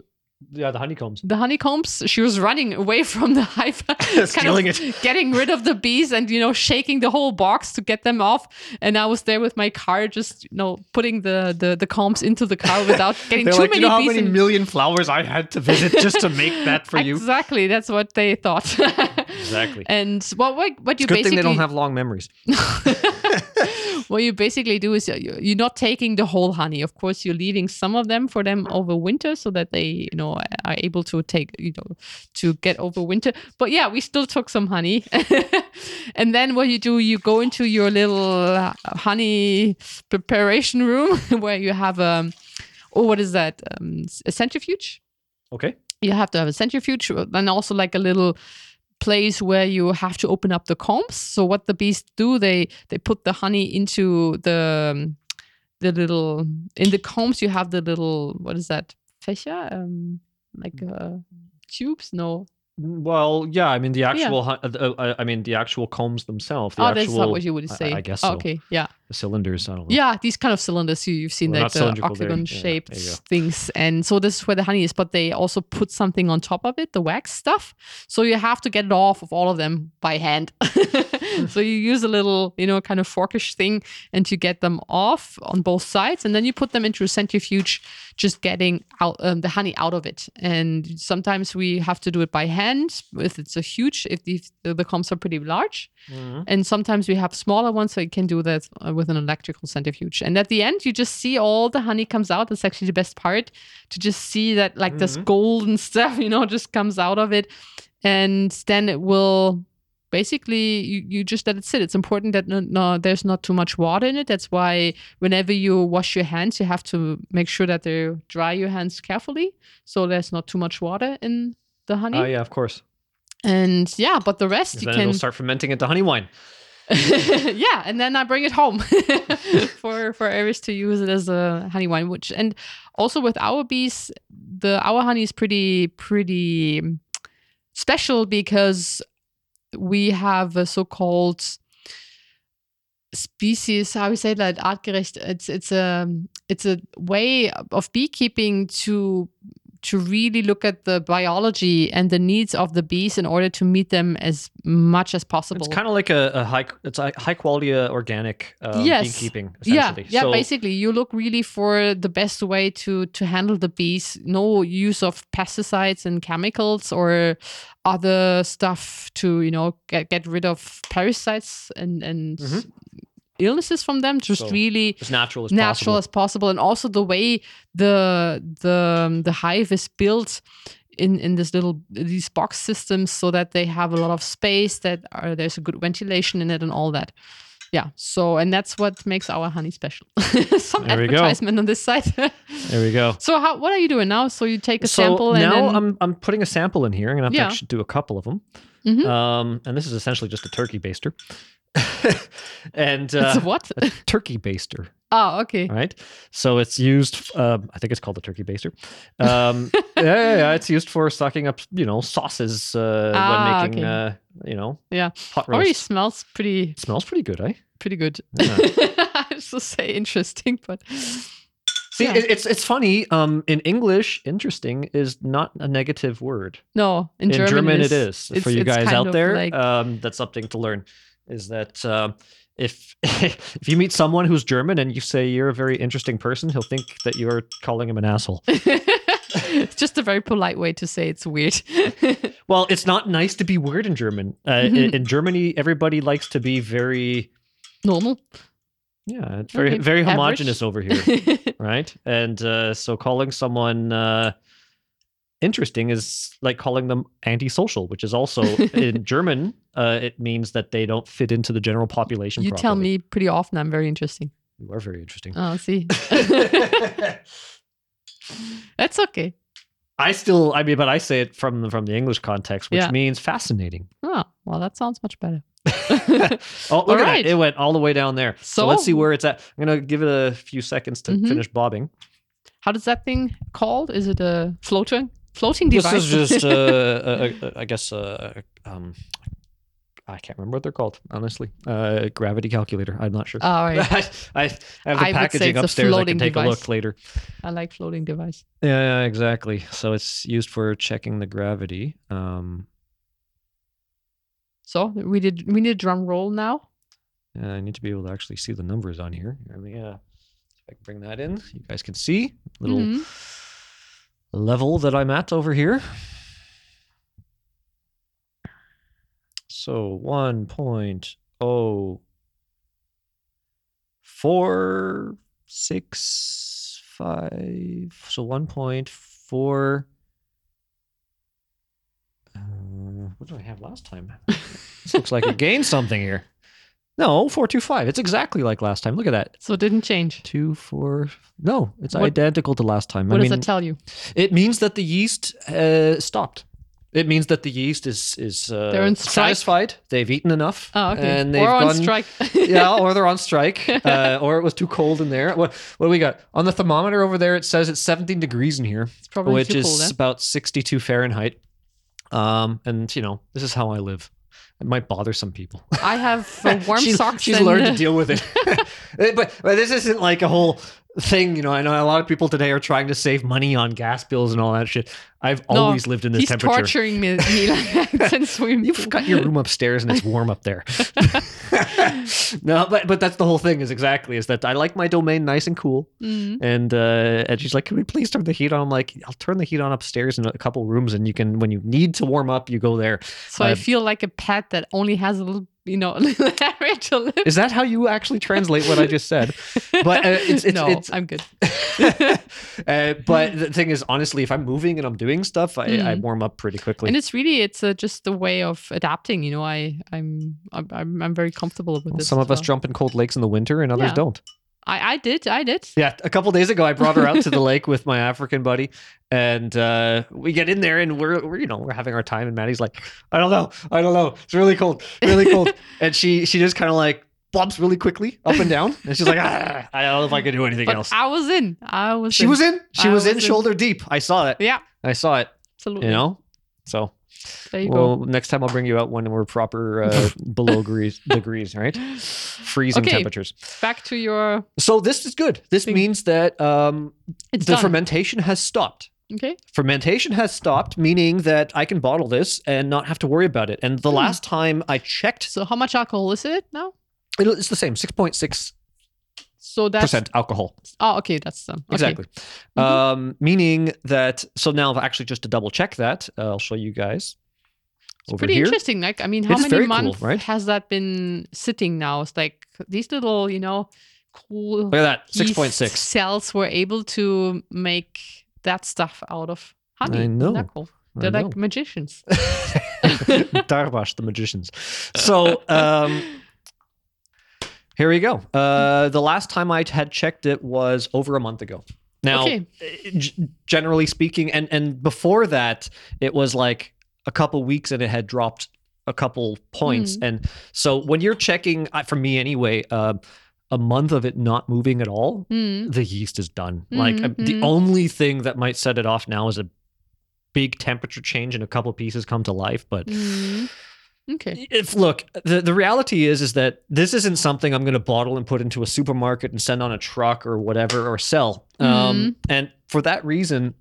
Yeah, the honeycombs. the honeycombs. She was running away from the hive, Stealing it. getting rid of the bees, and you know, shaking the whole box to get them off. And I was there with my car, just you know, putting the the, the combs into the car without getting too like, many you know how many in- million flowers I had to visit just to make that for you? Exactly, that's what they thought. Exactly. And what what what you Good basically thing they don't have long memories. what you basically do is you- you're not taking the whole honey. Of course, you're leaving some of them for them over winter so that they, you know, are able to take, you know, to get over winter. But yeah, we still took some honey. and then what you do, you go into your little uh, honey preparation room where you have um oh, what is that? Um, a centrifuge Okay. you have to have a centrifuge and also like a little place where you have to open up the combs so what the bees do they they put the honey into the um, the little in the combs you have the little what is that fächer um like uh tubes no Well, yeah. I mean, the actual. hu- Uh, uh, I mean, the actual combs themselves. The oh actual, that's not what you would say I, guess Oh, so. okay yeah the cylinders. I don't know. Yeah, these kind of cylinders you, you've seen Well, that uh, cylindrical, they're- octagon yeah, shaped things, and so this is where the honey is. But they also put something on top of it, the wax stuff. So you have to get it off of all of them by hand. so you use a little, you know, kind of forkish thing, and you get them off on both sides, and then you put them into a centrifuge, just getting out um, the honey out of it. And sometimes we have to do it by hand if it's a huge, if the, the combs are pretty large Mhm. and sometimes we have smaller ones so you can do that uh, with an electrical centrifuge and at the end you just see all the honey comes out that's actually the best part to just see that like this Mhm. golden stuff you know just comes out of it and then it will basically you, you just let it sit it's important that no, no there's not too much water in it that's why whenever you wash your hands you have to make sure that they dry your hands carefully so there's not too much water in the honey Oh yeah, of course. and yeah but the rest you Then can it'll start fermenting into honey wine. yeah, and then I bring it home for for Eris to use it as a honey wine. Which and also with our bees, the our honey is pretty pretty special because we have a so-called species. How we say that artgerecht? It's it's a it's a way of beekeeping to to really look at the biology and the needs of the bees in order to meet them as much as possible. It's kind of like a, a high, it's a high quality uh, organic um, Yes. beekeeping. yeah Essentially. yeah So- basically you look really for the best way to to handle the bees no use of pesticides and chemicals or other stuff to you know get, get rid of parasites and and Mhm. Illnesses from them just So really as natural as natural possible. as possible and also the way the the um, the hive is built in in this little these box systems so that they have a lot of space that are there's a good ventilation in it and all that yeah so and that's what makes our honey special some There we go. advertisement on this site There we go. so how what are you doing now so you take a so sample and now I'm I'm putting a sample in here. And I'm gonna have Yeah. to actually do a couple of them. Mhm. Um, and this is essentially just a turkey baster. and uh, it's a what a turkey baster, oh okay right? So it's used. Um, I think it's called the turkey baster. Um, yeah, yeah, yeah, it's used for sucking up, you know, sauces uh, Ah, when making, okay. uh, you know, Yeah. hot already smells pretty It smells pretty good, eh? pretty good Yeah. i was to say interesting but See, Yeah. it's it's funny. Um, in English, interesting is not a negative word. no in, in German, it it's- is. For you guys out there, like- um, that's something to learn. Is that um, if if you meet someone who's German and you say you're a very interesting person, he'll think that you're calling him an asshole. it's just a very polite way to say it's weird. Well, it's not nice to be weird in German. Uh, in, Mhm. in Germany, everybody likes to be very Normal. yeah, it's very Okay, very average. homogenous over here. right? And uh, so calling someone uh, interesting is like calling them antisocial, which is also in German. Uh, it means that they don't fit into the general population. you tell me pretty often I'm very interesting. you are very interesting. Oh, see. That's okay. I still, I mean, but I say it from the, from the English context, which Yeah. means fascinating. Oh, well, that sounds much better. Oh, look at right. that! It went all the way down there. So, let's see where it's at. I'm gonna give it a few seconds to Mhm. finish bobbing. How does that thing called? Is it a floating floating device. This is just, uh, uh, uh, I guess, uh, um, I can't remember what they're called, honestly. Uh, gravity calculator. I'm not sure. oh, right. I, I have the I packaging upstairs. I can take a look later. I like floating device. Yeah, yeah, exactly. So it's used for checking the gravity. Um, So we did we need a drum roll now. I need to be able to actually see the numbers on here. Let me, uh, if I can bring that in, you guys can see little Mhm. Level that I'm at over here. So one point oh four six five. So one point four. Uh, what did I have last time? this looks like I gained something here. No, four two five. It's exactly like last time. Look at that. So it didn't change. Two four. No, it's What- identical to last time. What I does mean, that tell you? it means that the yeast uh, stopped. It means that the yeast is is uh, satisfied. They've eaten enough. Oh, okay. And they've or on gone, strike. yeah, or they're on strike, uh, or it was too cold in there. What what do we got on the thermometer over there? It says it's 17 degrees in here, It's probably which is cold. eh? about 62 Fahrenheit. Um, and you know this is how I live. It might bother some people. I have uh, warm She- socks. She's and, learned to deal with it. but, but this isn't like a whole thing, you know. I know a lot of people today are trying to save money on gas bills and all that shit. I've No, always lived in this He's temperature. torturing me, me like, since we You've got your room upstairs and it's warm up there. no, but but that's the whole thing. Is exactly is that I like my domain nice and cool. Mm. And uh, and she's like, "Can we please turn the heat on?" I'm like, "I'll turn the heat on upstairs in a couple rooms, and you can when you need to warm up, you go there." So I Uh, feel like a pet that only has a little, you know, a little area to live. Is that how you actually translate what I just said? But uh, it's it's, no, it's I'm good. uh, but the thing is, honestly, if I'm moving and I'm doing stuff, I, I Mm. warm up pretty quickly. And it's really, it's uh, just a way of adapting. You know, I, I'm, I'm, I'm, very comfortable with Well, this. some of us jump in cold lakes in the winter, and others Yeah. don't. I, I did, I did. Yeah, a couple days ago, I brought her out to the lake with my African buddy, and uh, we get in there, and we're, we're you know we're having our time, and Maddie's like, I don't know, I don't know, it's really cold, really cold, and she she just kind of like bobs really quickly up and down, and she's like, ah, I don't know if I can do anything But else. I was in. I was. She in. was in, she was was in. shoulder deep. I saw it, Yeah, I saw it, absolutely. you know. So there you well, go. next time I'll bring you out when we're proper uh, below degrees, degrees, right? Freezing Okay. temperatures. Back to your. So this is good. This Thing. means that um, the done. fermentation has stopped. okay. Fermentation has stopped, meaning that I can bottle this and not have to worry about it. And the Hmm. last time I checked, So how much alcohol is it now? it- it's the same, six point six So that's. percent alcohol. Oh, okay, that's done. Okay. Exactly. Mhm. Um, meaning that. So now, actually, just to double check that, uh, I'll show you guys over Pretty here. interesting. Like, I mean, how It's many very cool, months right? has that been sitting now? It's like these little, you know, cool Look at that, six point six. cells were able to make that stuff out of honey. I know. cool? They're like magicians. Darvash, the magicians. So um, here we go. Uh, the last time I had checked it was over a month ago. Now, Okay. uh, g- generally speaking, and and before that, it was like a couple weeks, and it had dropped a couple points. Mm. And so when you're checking, uh, for me anyway, uh, a month of it not moving at all, Mm. the yeast is done. Like uh, the Mhm. only thing that might set it off now is a big temperature change and a couple pieces come to life. But Mm. Okay. if look, the, the reality is is that this isn't something I'm going to bottle and put into a supermarket and send on a truck or whatever or sell. Um, and for that reason,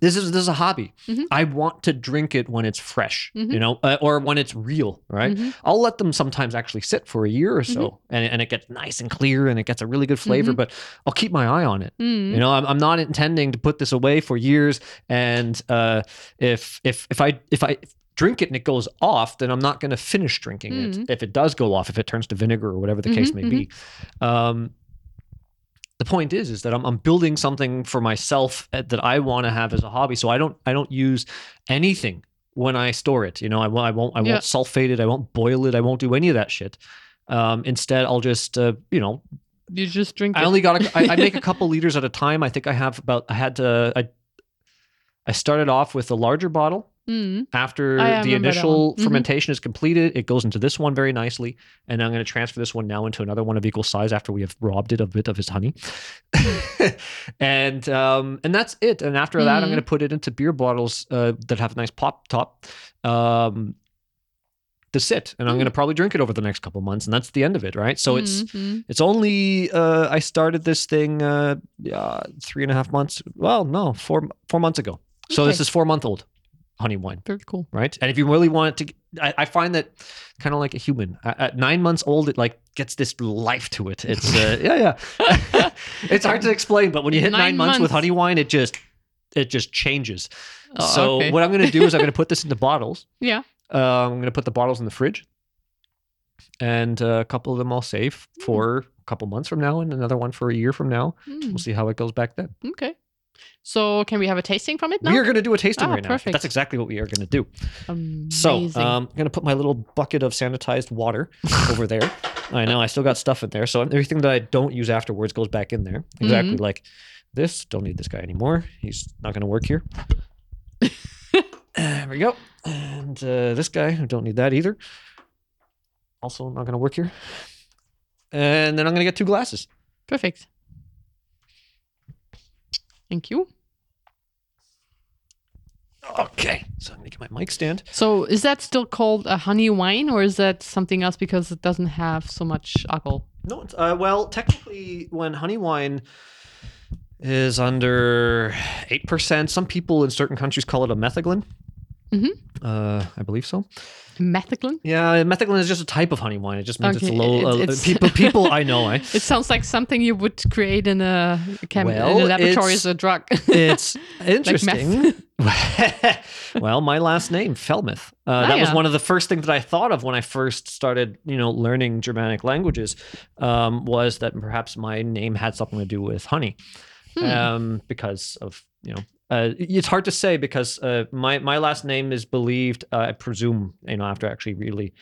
this is this is a hobby. Mhm. I want to drink it when it's fresh, you Mhm. know, uh, or when it's real, right? Mhm. I'll let them sometimes actually sit for a year or so, Mm-hmm. and, and it gets nice and clear and it gets a really good flavor. But I'll keep my eye on it. Mm. You know, I'm, I'm not intending to put this away for years. And uh, if if if I if I drink it and it goes off, then I'm not going to finish drinking Mhm. it. If it does go off, if it turns to vinegar or whatever the case Mhm, may be. Um, the point is, is that I'm, I'm building something for myself uh, that I want to have as a hobby. So I don't I don't use anything when I store it. You know, I won't I won't I Yeah. won't sulfate it. I won't boil it. I won't do any of that shit. Um, instead, I'll just uh, you know You just drink I it. only got a, I, I make a couple liters at a time. I think I have about I had to I I started off with a larger bottle. Mm. After the initial. Mhm. fermentation is completed, it goes into this one very nicely, and I'm going to transfer this one now into another one of equal size after we have robbed it a bit of its honey, and um, and that's it. And after that, I'm Mhm. going to put it into beer bottles uh, that have a nice pop top. Um, to sit and I'm Mm. going to probably drink it over the next couple months and that's the end of it right so it's Mhm. it's only uh, I started this thing uh, uh, three and a half months. Well, no, four four months ago. So this is four month old honey wine, very cool. right? And if you really want it to, I, I find that kind of like a human. At, nine months old, it like gets this life to it. It's uh, yeah, yeah. it's hard to explain, but when you hit nine, Nine months, with honey wine, it just it just changes. Oh, so okay. what I'm going to do is I'm going to put this into bottles. Yeah. Uh, I'm going to put the bottles in the fridge, and uh, a couple of them I'll save Mm. for a couple months from now, and another one for a year from now. Mm. We'll see how it goes back then. Okay. So can we have a tasting from it now? We are going to do a tasting Ah, right now. perfect. That's exactly what we are going to do. Amazing. So um, I'm going to put my little bucket of sanitized water over there. I know I still got stuff in there, so everything that I don't use afterwards goes back in there. Exactly like this. Don't need this guy anymore. He's not going to work here. there we go. And uh, this guy, I don't need that either. Also not going to work here. And then I'm going to get two glasses. Perfect. Thank you. Okay. So let me get my mic stand. So is that still called a honey wine, or is that something else because it doesn't have so much alcohol? No, it's, uh, well, technically, when honey wine is under eight percent, some people in certain countries call it a metheglin. Mhm. Uh, I believe so. Metheglin? Yeah, metheglin is just a type of honey wine. It just means Okay, it's low. it- uh, it's- people, people I know, eh? It sounds like something you would create in a, chem- in a laboratory as a drug. It's interesting. well, my last name, Fellmeth. Uh, Ah, that was yeah. one of the first things that I thought of when I first started, you know, learning Germanic languages. Um, was that perhaps my name had something to do with honey, Hmm. um, because of you know. Uh, it's hard to say because uh, my my last name is believed. Uh, I presume you know after actually really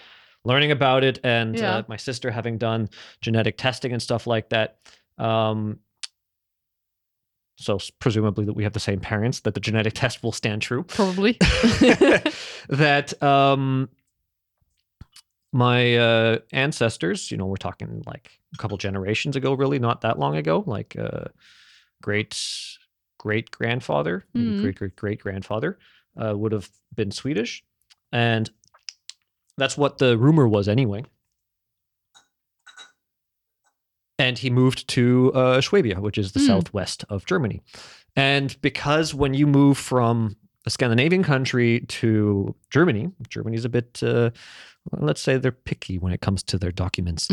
learning about it and Yeah. uh, my sister having done genetic testing and stuff like that. Um, so presumably that we have the same parents, that the genetic test will stand true. Probably. that um, my uh, ancestors, you know, we're talking like a couple generations ago, really, not that long ago, like uh, great great grandfather, Mhm. great great great grandfather, uh, would have been Swedish, and that's what the rumor was anyway. And he moved to uh, Schwabia, which is the Hmm. southwest of Germany. And because when you move from a Scandinavian country to Germany, Germany's a bit, uh, let's say they're picky when it comes to their documents.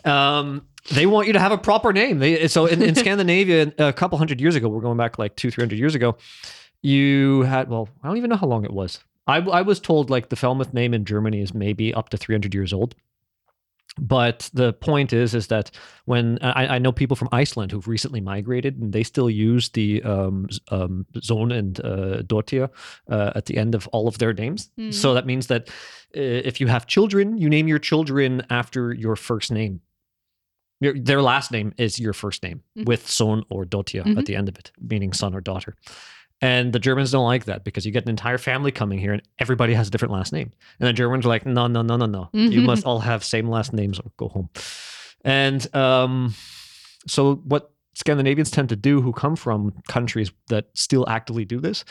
um, they want you to have a proper name. They, so in, in Scandinavia, a couple hundred years ago, we're going back like two, three hundred years ago, you had, well, I don't even know how long it was. I, I was told like the Fellmeth name in Germany is maybe up to 300 years old. But the point is, is that when I, I know people from Iceland who've recently migrated, and they still use the um, um, Zone and uh, Dotia uh, at the end of all of their names. Mhm. So that means that uh, if you have children, you name your children after your first name. Your, their last name is your first name Mhm. with son or dotia Mhm. at the end of it, meaning son or daughter. And the Germans don't like that because you get an entire family coming here and everybody has a different last name. And the Germans are like, no, no, no, no, no. You Mhm. must all have same last names or go home. And um, so what Scandinavians tend to do who come from countries that still actively do this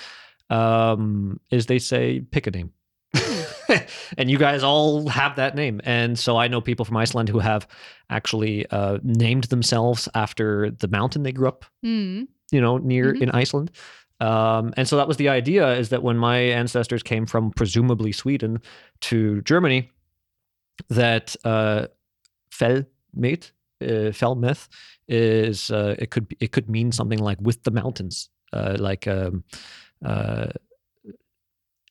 um, is they say, pick a name. and you guys all have that name. And so I know people from Iceland who have actually uh, named themselves after the mountain they grew up Hmm. you know, near Mhm. in Iceland. Um, and so that was the idea is that when my ancestors came from presumably Sweden to Germany, that uh, Fellmet, uh, Fellmeth is uh, it could it could mean something like with the mountains, uh, like um, uh,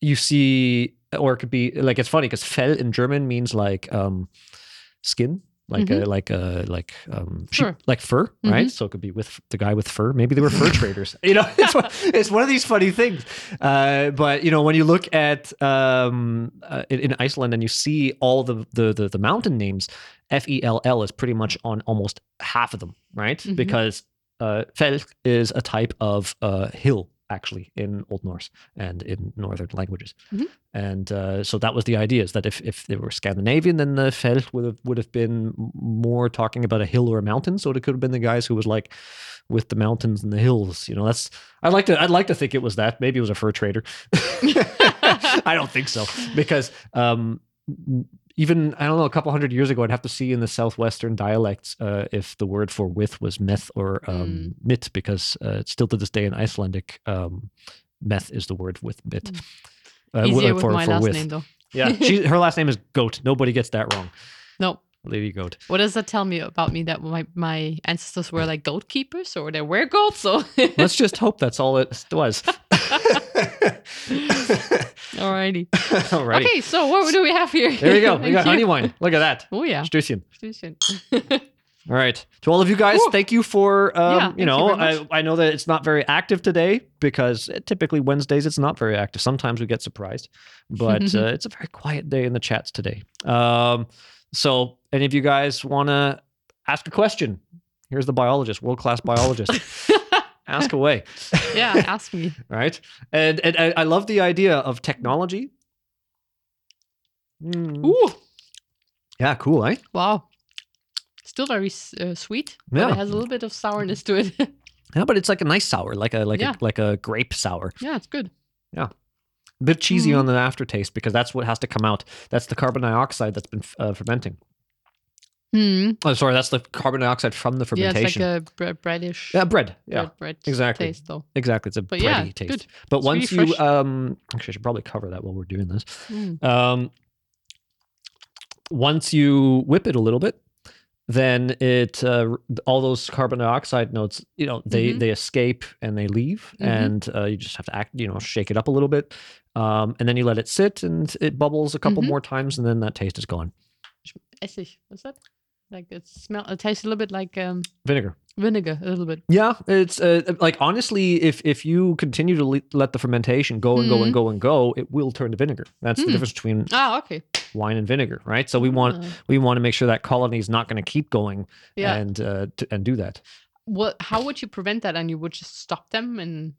you see, or it could be like it's funny because Fell in German means like um, skin. Like Mhm. uh, like uh like um sheep, Fur. like fur, right? Mhm. So it could be with the guy with fur. Maybe they were fur traders. You know, it's one, it's one of these funny things. Uh, but you know, when you look at um uh, in, in Iceland and you see all the the the, the mountain names, F E L L is pretty much on almost half of them, right? Mhm. Because uh, Fell is a type of uh, hill actually in Old Norse and in northern languages. Mhm. And uh, so that was the idea is that if, if they were Scandinavian, then the Fell would have would have been more talking about a hill or a mountain. So it could have been the guys who was like with the mountains and the hills. You know, that's I'd like to I'd like to think it was that. Maybe it was a fur trader. I don't think so because um, even I don't know a couple hundred years ago, I'd have to see in the southwestern dialects uh, if the word for with was meth or um, mit because uh, still to this day in Icelandic, um, meth is the word with mit. Uh, wi- Easier with for- my for last with. name, though. Yeah, she, her last name is Goat. Nobody gets that wrong. No. Lady Goat. What does that tell me about me that my, my ancestors were like goat keepers or they were goats? So Let's just hope that's all it was. alrighty. Alrighty. Okay, so what do we have here? There we go. We got you. honey wine. Look at that. Oh yeah. Stößchen. Stößchen. All right. To all of you guys, Woo. thank you for, um, Yeah, you you know, very I. I know that it's not very active today because typically Wednesdays it's not very active. Sometimes we get surprised, but uh, it's a very quiet day in the chats today. Um, so, any of you guys want to ask a question? Here's the biologist, world class biologist. ask away. yeah, ask me. right? And and I, I love the idea of technology. Mm. Ooh, Yeah, cool, eh? wow. Still very uh, sweet. but Yeah. It has a little bit of sourness to it. Yeah, but it's like a nice sour, like a like Yeah. a like a grape sour. yeah, it's good. Yeah. A bit cheesy Mhm. on the aftertaste because that's what has to come out. That's the carbon dioxide that's been uh, fermenting. Hmm. Oh, sorry, that's the carbon dioxide from the fermentation. Yeah, it's like a bre- breadish. yeah, bread. Yeah, bread, bread exactly. taste though. exactly. It's a But bready yeah, taste. good. But It's once really you, um, actually, I should probably cover that while we're doing this. Mm. Um, once you whip it a little bit, then it uh, all those carbon dioxide notes, you know, they Mhm. they escape and they leave, Mhm. and uh, you just have to act, you know, shake it up a little bit, um, and then you let it sit and it bubbles a couple Mhm. more times, and then that taste is gone. Essig. What's that? Like it smell. It tastes a little bit like um, Vinegar. vinegar. A little bit. Yeah, it's uh, like honestly, if if you continue to le- let the fermentation go and go and Mhm. go and go, it will turn to vinegar. That's the Mm. difference between Ah, okay. wine and vinegar, right? So we want Ah, we want to make sure that colony is not going to keep going yeah. and uh, to, and do that. what? How would you prevent that? And you would just stop them and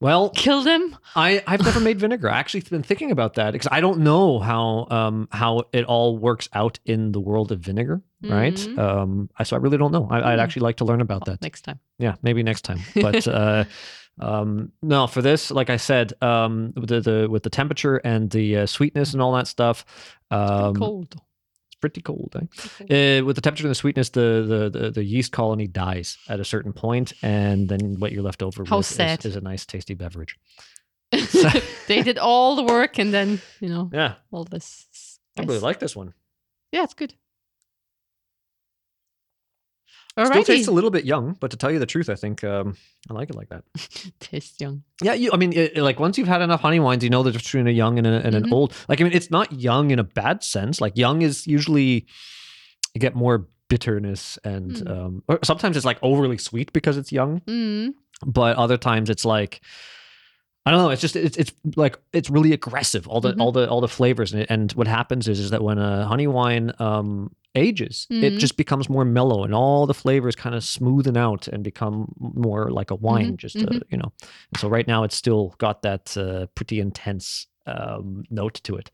Well, kill them? I I've never made vinegar. I actually been thinking about that because I don't know how um how it all works out in the world of vinegar, right? Mhm. Um, I, so I really don't know. I, I'd Mm. actually like to learn about that. next time. Yeah, maybe next time. But uh, um, no, for this, like I said, um, with the, the with the temperature and the uh, sweetness and all that stuff, um, Cold. Pretty cold. Eh? Uh, with the temperature and the sweetness, the, the the the yeast colony dies at a certain point, and then what you're left over How with is, sad. is a nice, tasty beverage. they did all the work and then you know Yeah, all this. I really like this one. Yeah, it's good. Still tastes a little bit young, but to tell you the truth, I think um, I like it like that. Tastes young. Yeah, you. I mean, it, like once you've had enough honey wines, you know the difference between a young and, a, and an Mhm. old. Like, I mean, it's not young in a bad sense. Like, young is usually you get more bitterness, and Mm. um, or sometimes it's like overly sweet because it's young. Mm. But other times it's like I don't know. It's just it's it's like it's really aggressive. All the Mhm. all the all the flavors and, and what happens is is that when a honey wine um ages, it Mhm. just becomes more mellow and all the flavors kind of smoothen out and become more like a wine. Mhm, Just uh, mhm. you know. And so right now it's still got that uh, pretty intense um, note to it.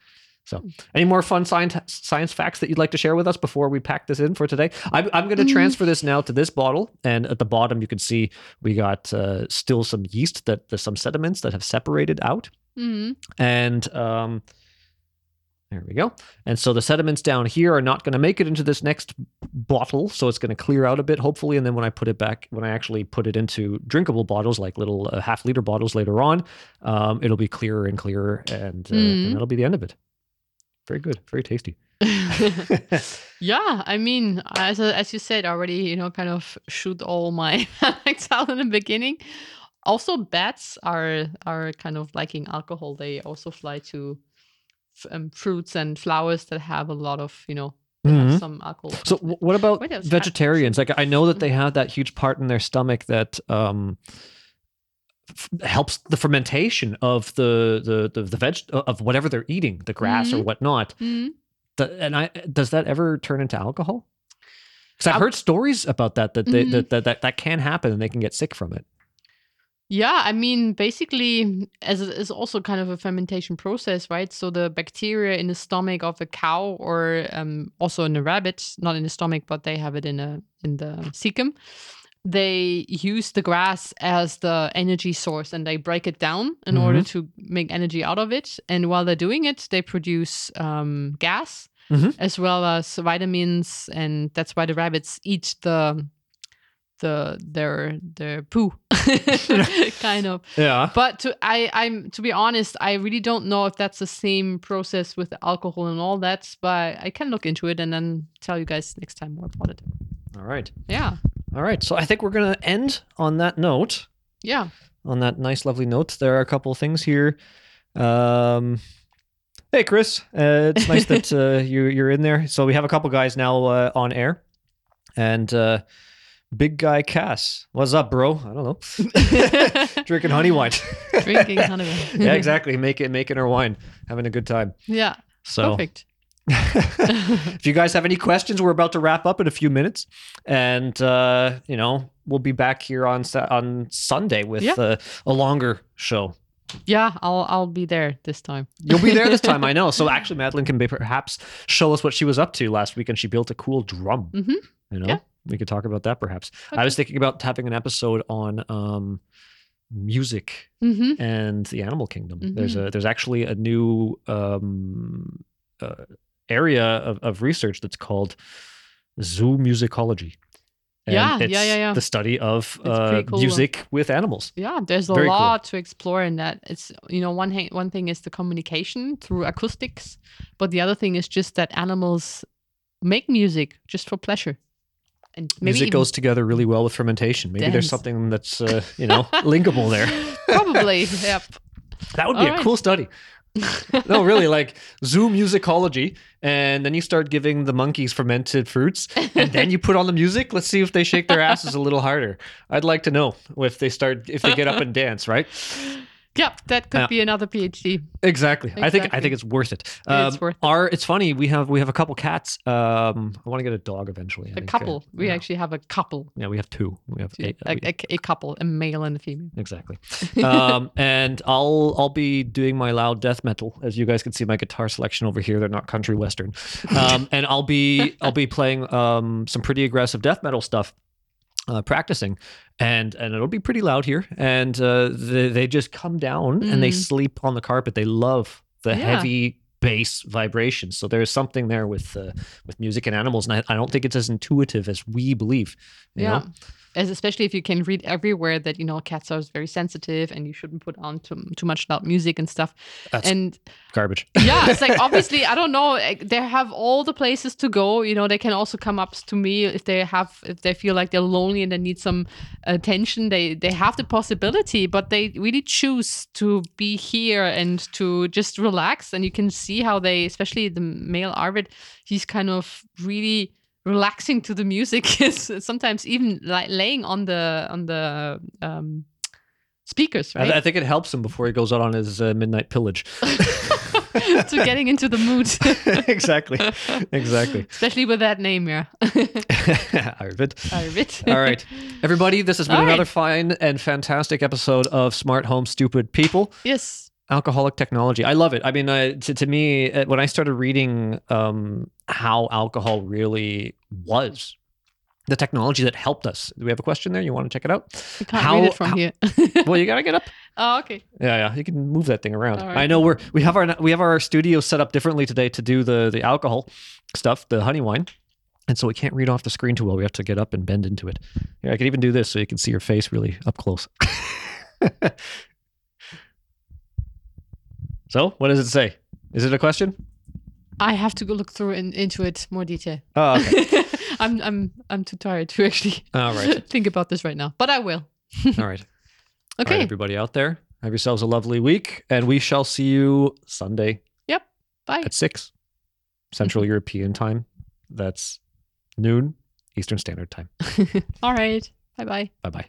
So, any more fun science science facts that you'd like to share with us before we pack this in for today? I'm, I'm going to Mm. transfer this now to this bottle, and at the bottom you can see we got uh, still some yeast that there's some sediments that have separated out, Mm. and um, there we go. And so the sediments down here are not going to make it into this next bottle, so it's going to clear out a bit, hopefully. And then when I put it back, when I actually put it into drinkable bottles, like little uh, half liter bottles later on, um, it'll be clearer and clearer, and, uh, Mm. and that'll be the end of it. Very good, very tasty. yeah, I mean, as as you said already, you know, kind of shoot all my facts out in the beginning. Also, bats are are kind of liking alcohol. They also fly to um, fruits and flowers that have a lot of, you know, Mhm. some alcohol. So, what about Wait, that was vegetarians? Like, I know that they Mhm. have that huge part in their stomach that um, f- helps the fermentation of the the the, the veg of whatever they're eating, the grass or Mhm. whatnot. Mhm. Th- and I does that ever turn into alcohol? Because I've Al- heard stories about that that, they, Mhm. that that that that can happen and they can get sick from it. Yeah, I mean, basically, as it is also kind of a fermentation process, right? So the bacteria in the stomach of a cow, or um, also in a rabbit, not in the stomach, but they have it in a in the cecum. They use the grass as the energy source, and they break it down in order to make energy out of it. And while they're doing it, they produce um, gas Mhm. as well as vitamins, and that's why the rabbits eat the the their their poo kind of Yeah. but to i i'm to be honest i really don't know if that's the same process with alcohol and all that but i can look into it and then tell you guys next time more about it All right. yeah All right. So I think we're gonna end on that note. yeah on that nice, lovely note. There are a couple of things here. Um, hey, Chris, uh, it's nice that uh, you you're in there. So we have a couple guys now uh, on air, and uh, big guy Cass, what's up, bro? I don't know, drinking honey wine. drinking honey wine. yeah, exactly. Making making our wine, having a good time. yeah So perfect if you guys have any questions, we're about to wrap up in a few minutes, and uh, you know we'll be back here on on Sunday with Yeah. uh, a longer show. yeah i'll i'll be there this time You'll be there this time, I know. So actually, Madeline can be perhaps show us what she was up to last week, and she built a cool drum. Mhm. You know, Yeah. we could talk about that perhaps. I was thinking about having an episode on um, music hmm and the animal kingdom. There's Mm-hmm. a there's actually a new um, uh, area of, of research that's called zoomusicology. And Yeah, yeah, it's yeah, yeah. The study of uh, cool. music with animals. Yeah, there's a Very cool. lot to explore in that. It's you know one thing one thing is the communication through acoustics, but the other thing is just that animals make music just for pleasure. And maybe music goes together really well with fermentation. Maybe there's something that's uh, you know linkable there. probably yep. That would be All a right. cool study. No, really, like zoo musicology, and then you start giving the monkeys fermented fruits, and then you put on the music. Let's see if they shake their asses a little harder. I'd like to know if they start if they get up and dance, right? Yep, that could Yeah. be another PhD. Exactly. I think I think it's worth it. It's Um, worth it. Our it's funny we have we have a couple cats. Um, I want to get a dog eventually. I A think, uh, couple. We yeah. actually have a couple. yeah we have two. We have eight. A, a, a couple, a male and a female. Exactly. um, and I'll I'll be doing my loud death metal, as you guys can see my guitar selection over here. They're not country western, um, and I'll be I'll be playing um, some pretty aggressive death metal stuff, uh, practicing, and and it'll be pretty loud here. And uh, they they just come down and they Mm. sleep on the carpet. They love the Yeah. heavy bass vibrations. So there's something there with uh, with music and animals, and I, I don't think it's as intuitive as we believe. You yeah. know? As especially if you can read everywhere that you know cats are very sensitive and you shouldn't put on too, too much loud music and stuff. That's and garbage. yeah, it's like obviously I don't know. They have all the places to go. You know, they can also come up to me if they have if they feel like they're lonely and they need some attention. They they have the possibility, but they really choose to be here and to just relax. And you can see how they, especially the male Arvid, he's kind of really relaxing to the music. Is sometimes even like laying on the on the um, speakers, I, right? I think it helps him before he goes out on his uh, midnight pillage. to getting into the mood. exactly. Exactly. Especially with that name, yeah. Arvid. Arvid. All right. Everybody, this has been All right. another fine and fantastic episode of Smart Home Stupid People. yes. Alcoholic technology. I love it. I mean, uh, to, to me, uh, when I started reading um, how alcohol really was, the technology that helped us. Do we have a question there? You want to check it out? You can't How- read it from how- here. Well, you got to get up. oh, okay. Yeah, yeah, you can move that thing around. All I know we're we have our we have our studio set up differently today to do the the alcohol stuff, the honey wine, and so we can't read off the screen too well. We have to get up and bend into it. Yeah, I can even do this so you can see your face really up close. so, what does it say? Is it a question? I have to go look through in, into it more detail. Oh, okay. I'm I'm I'm too tired to actually All right. think about this right now, but I will. All right. All right, Okay. everybody out there, have yourselves a lovely week, and we shall see you Sunday Yep. Bye. at six Central mm-hmm. European time. That's noon Eastern Standard Time. All right. Bye bye. Bye bye.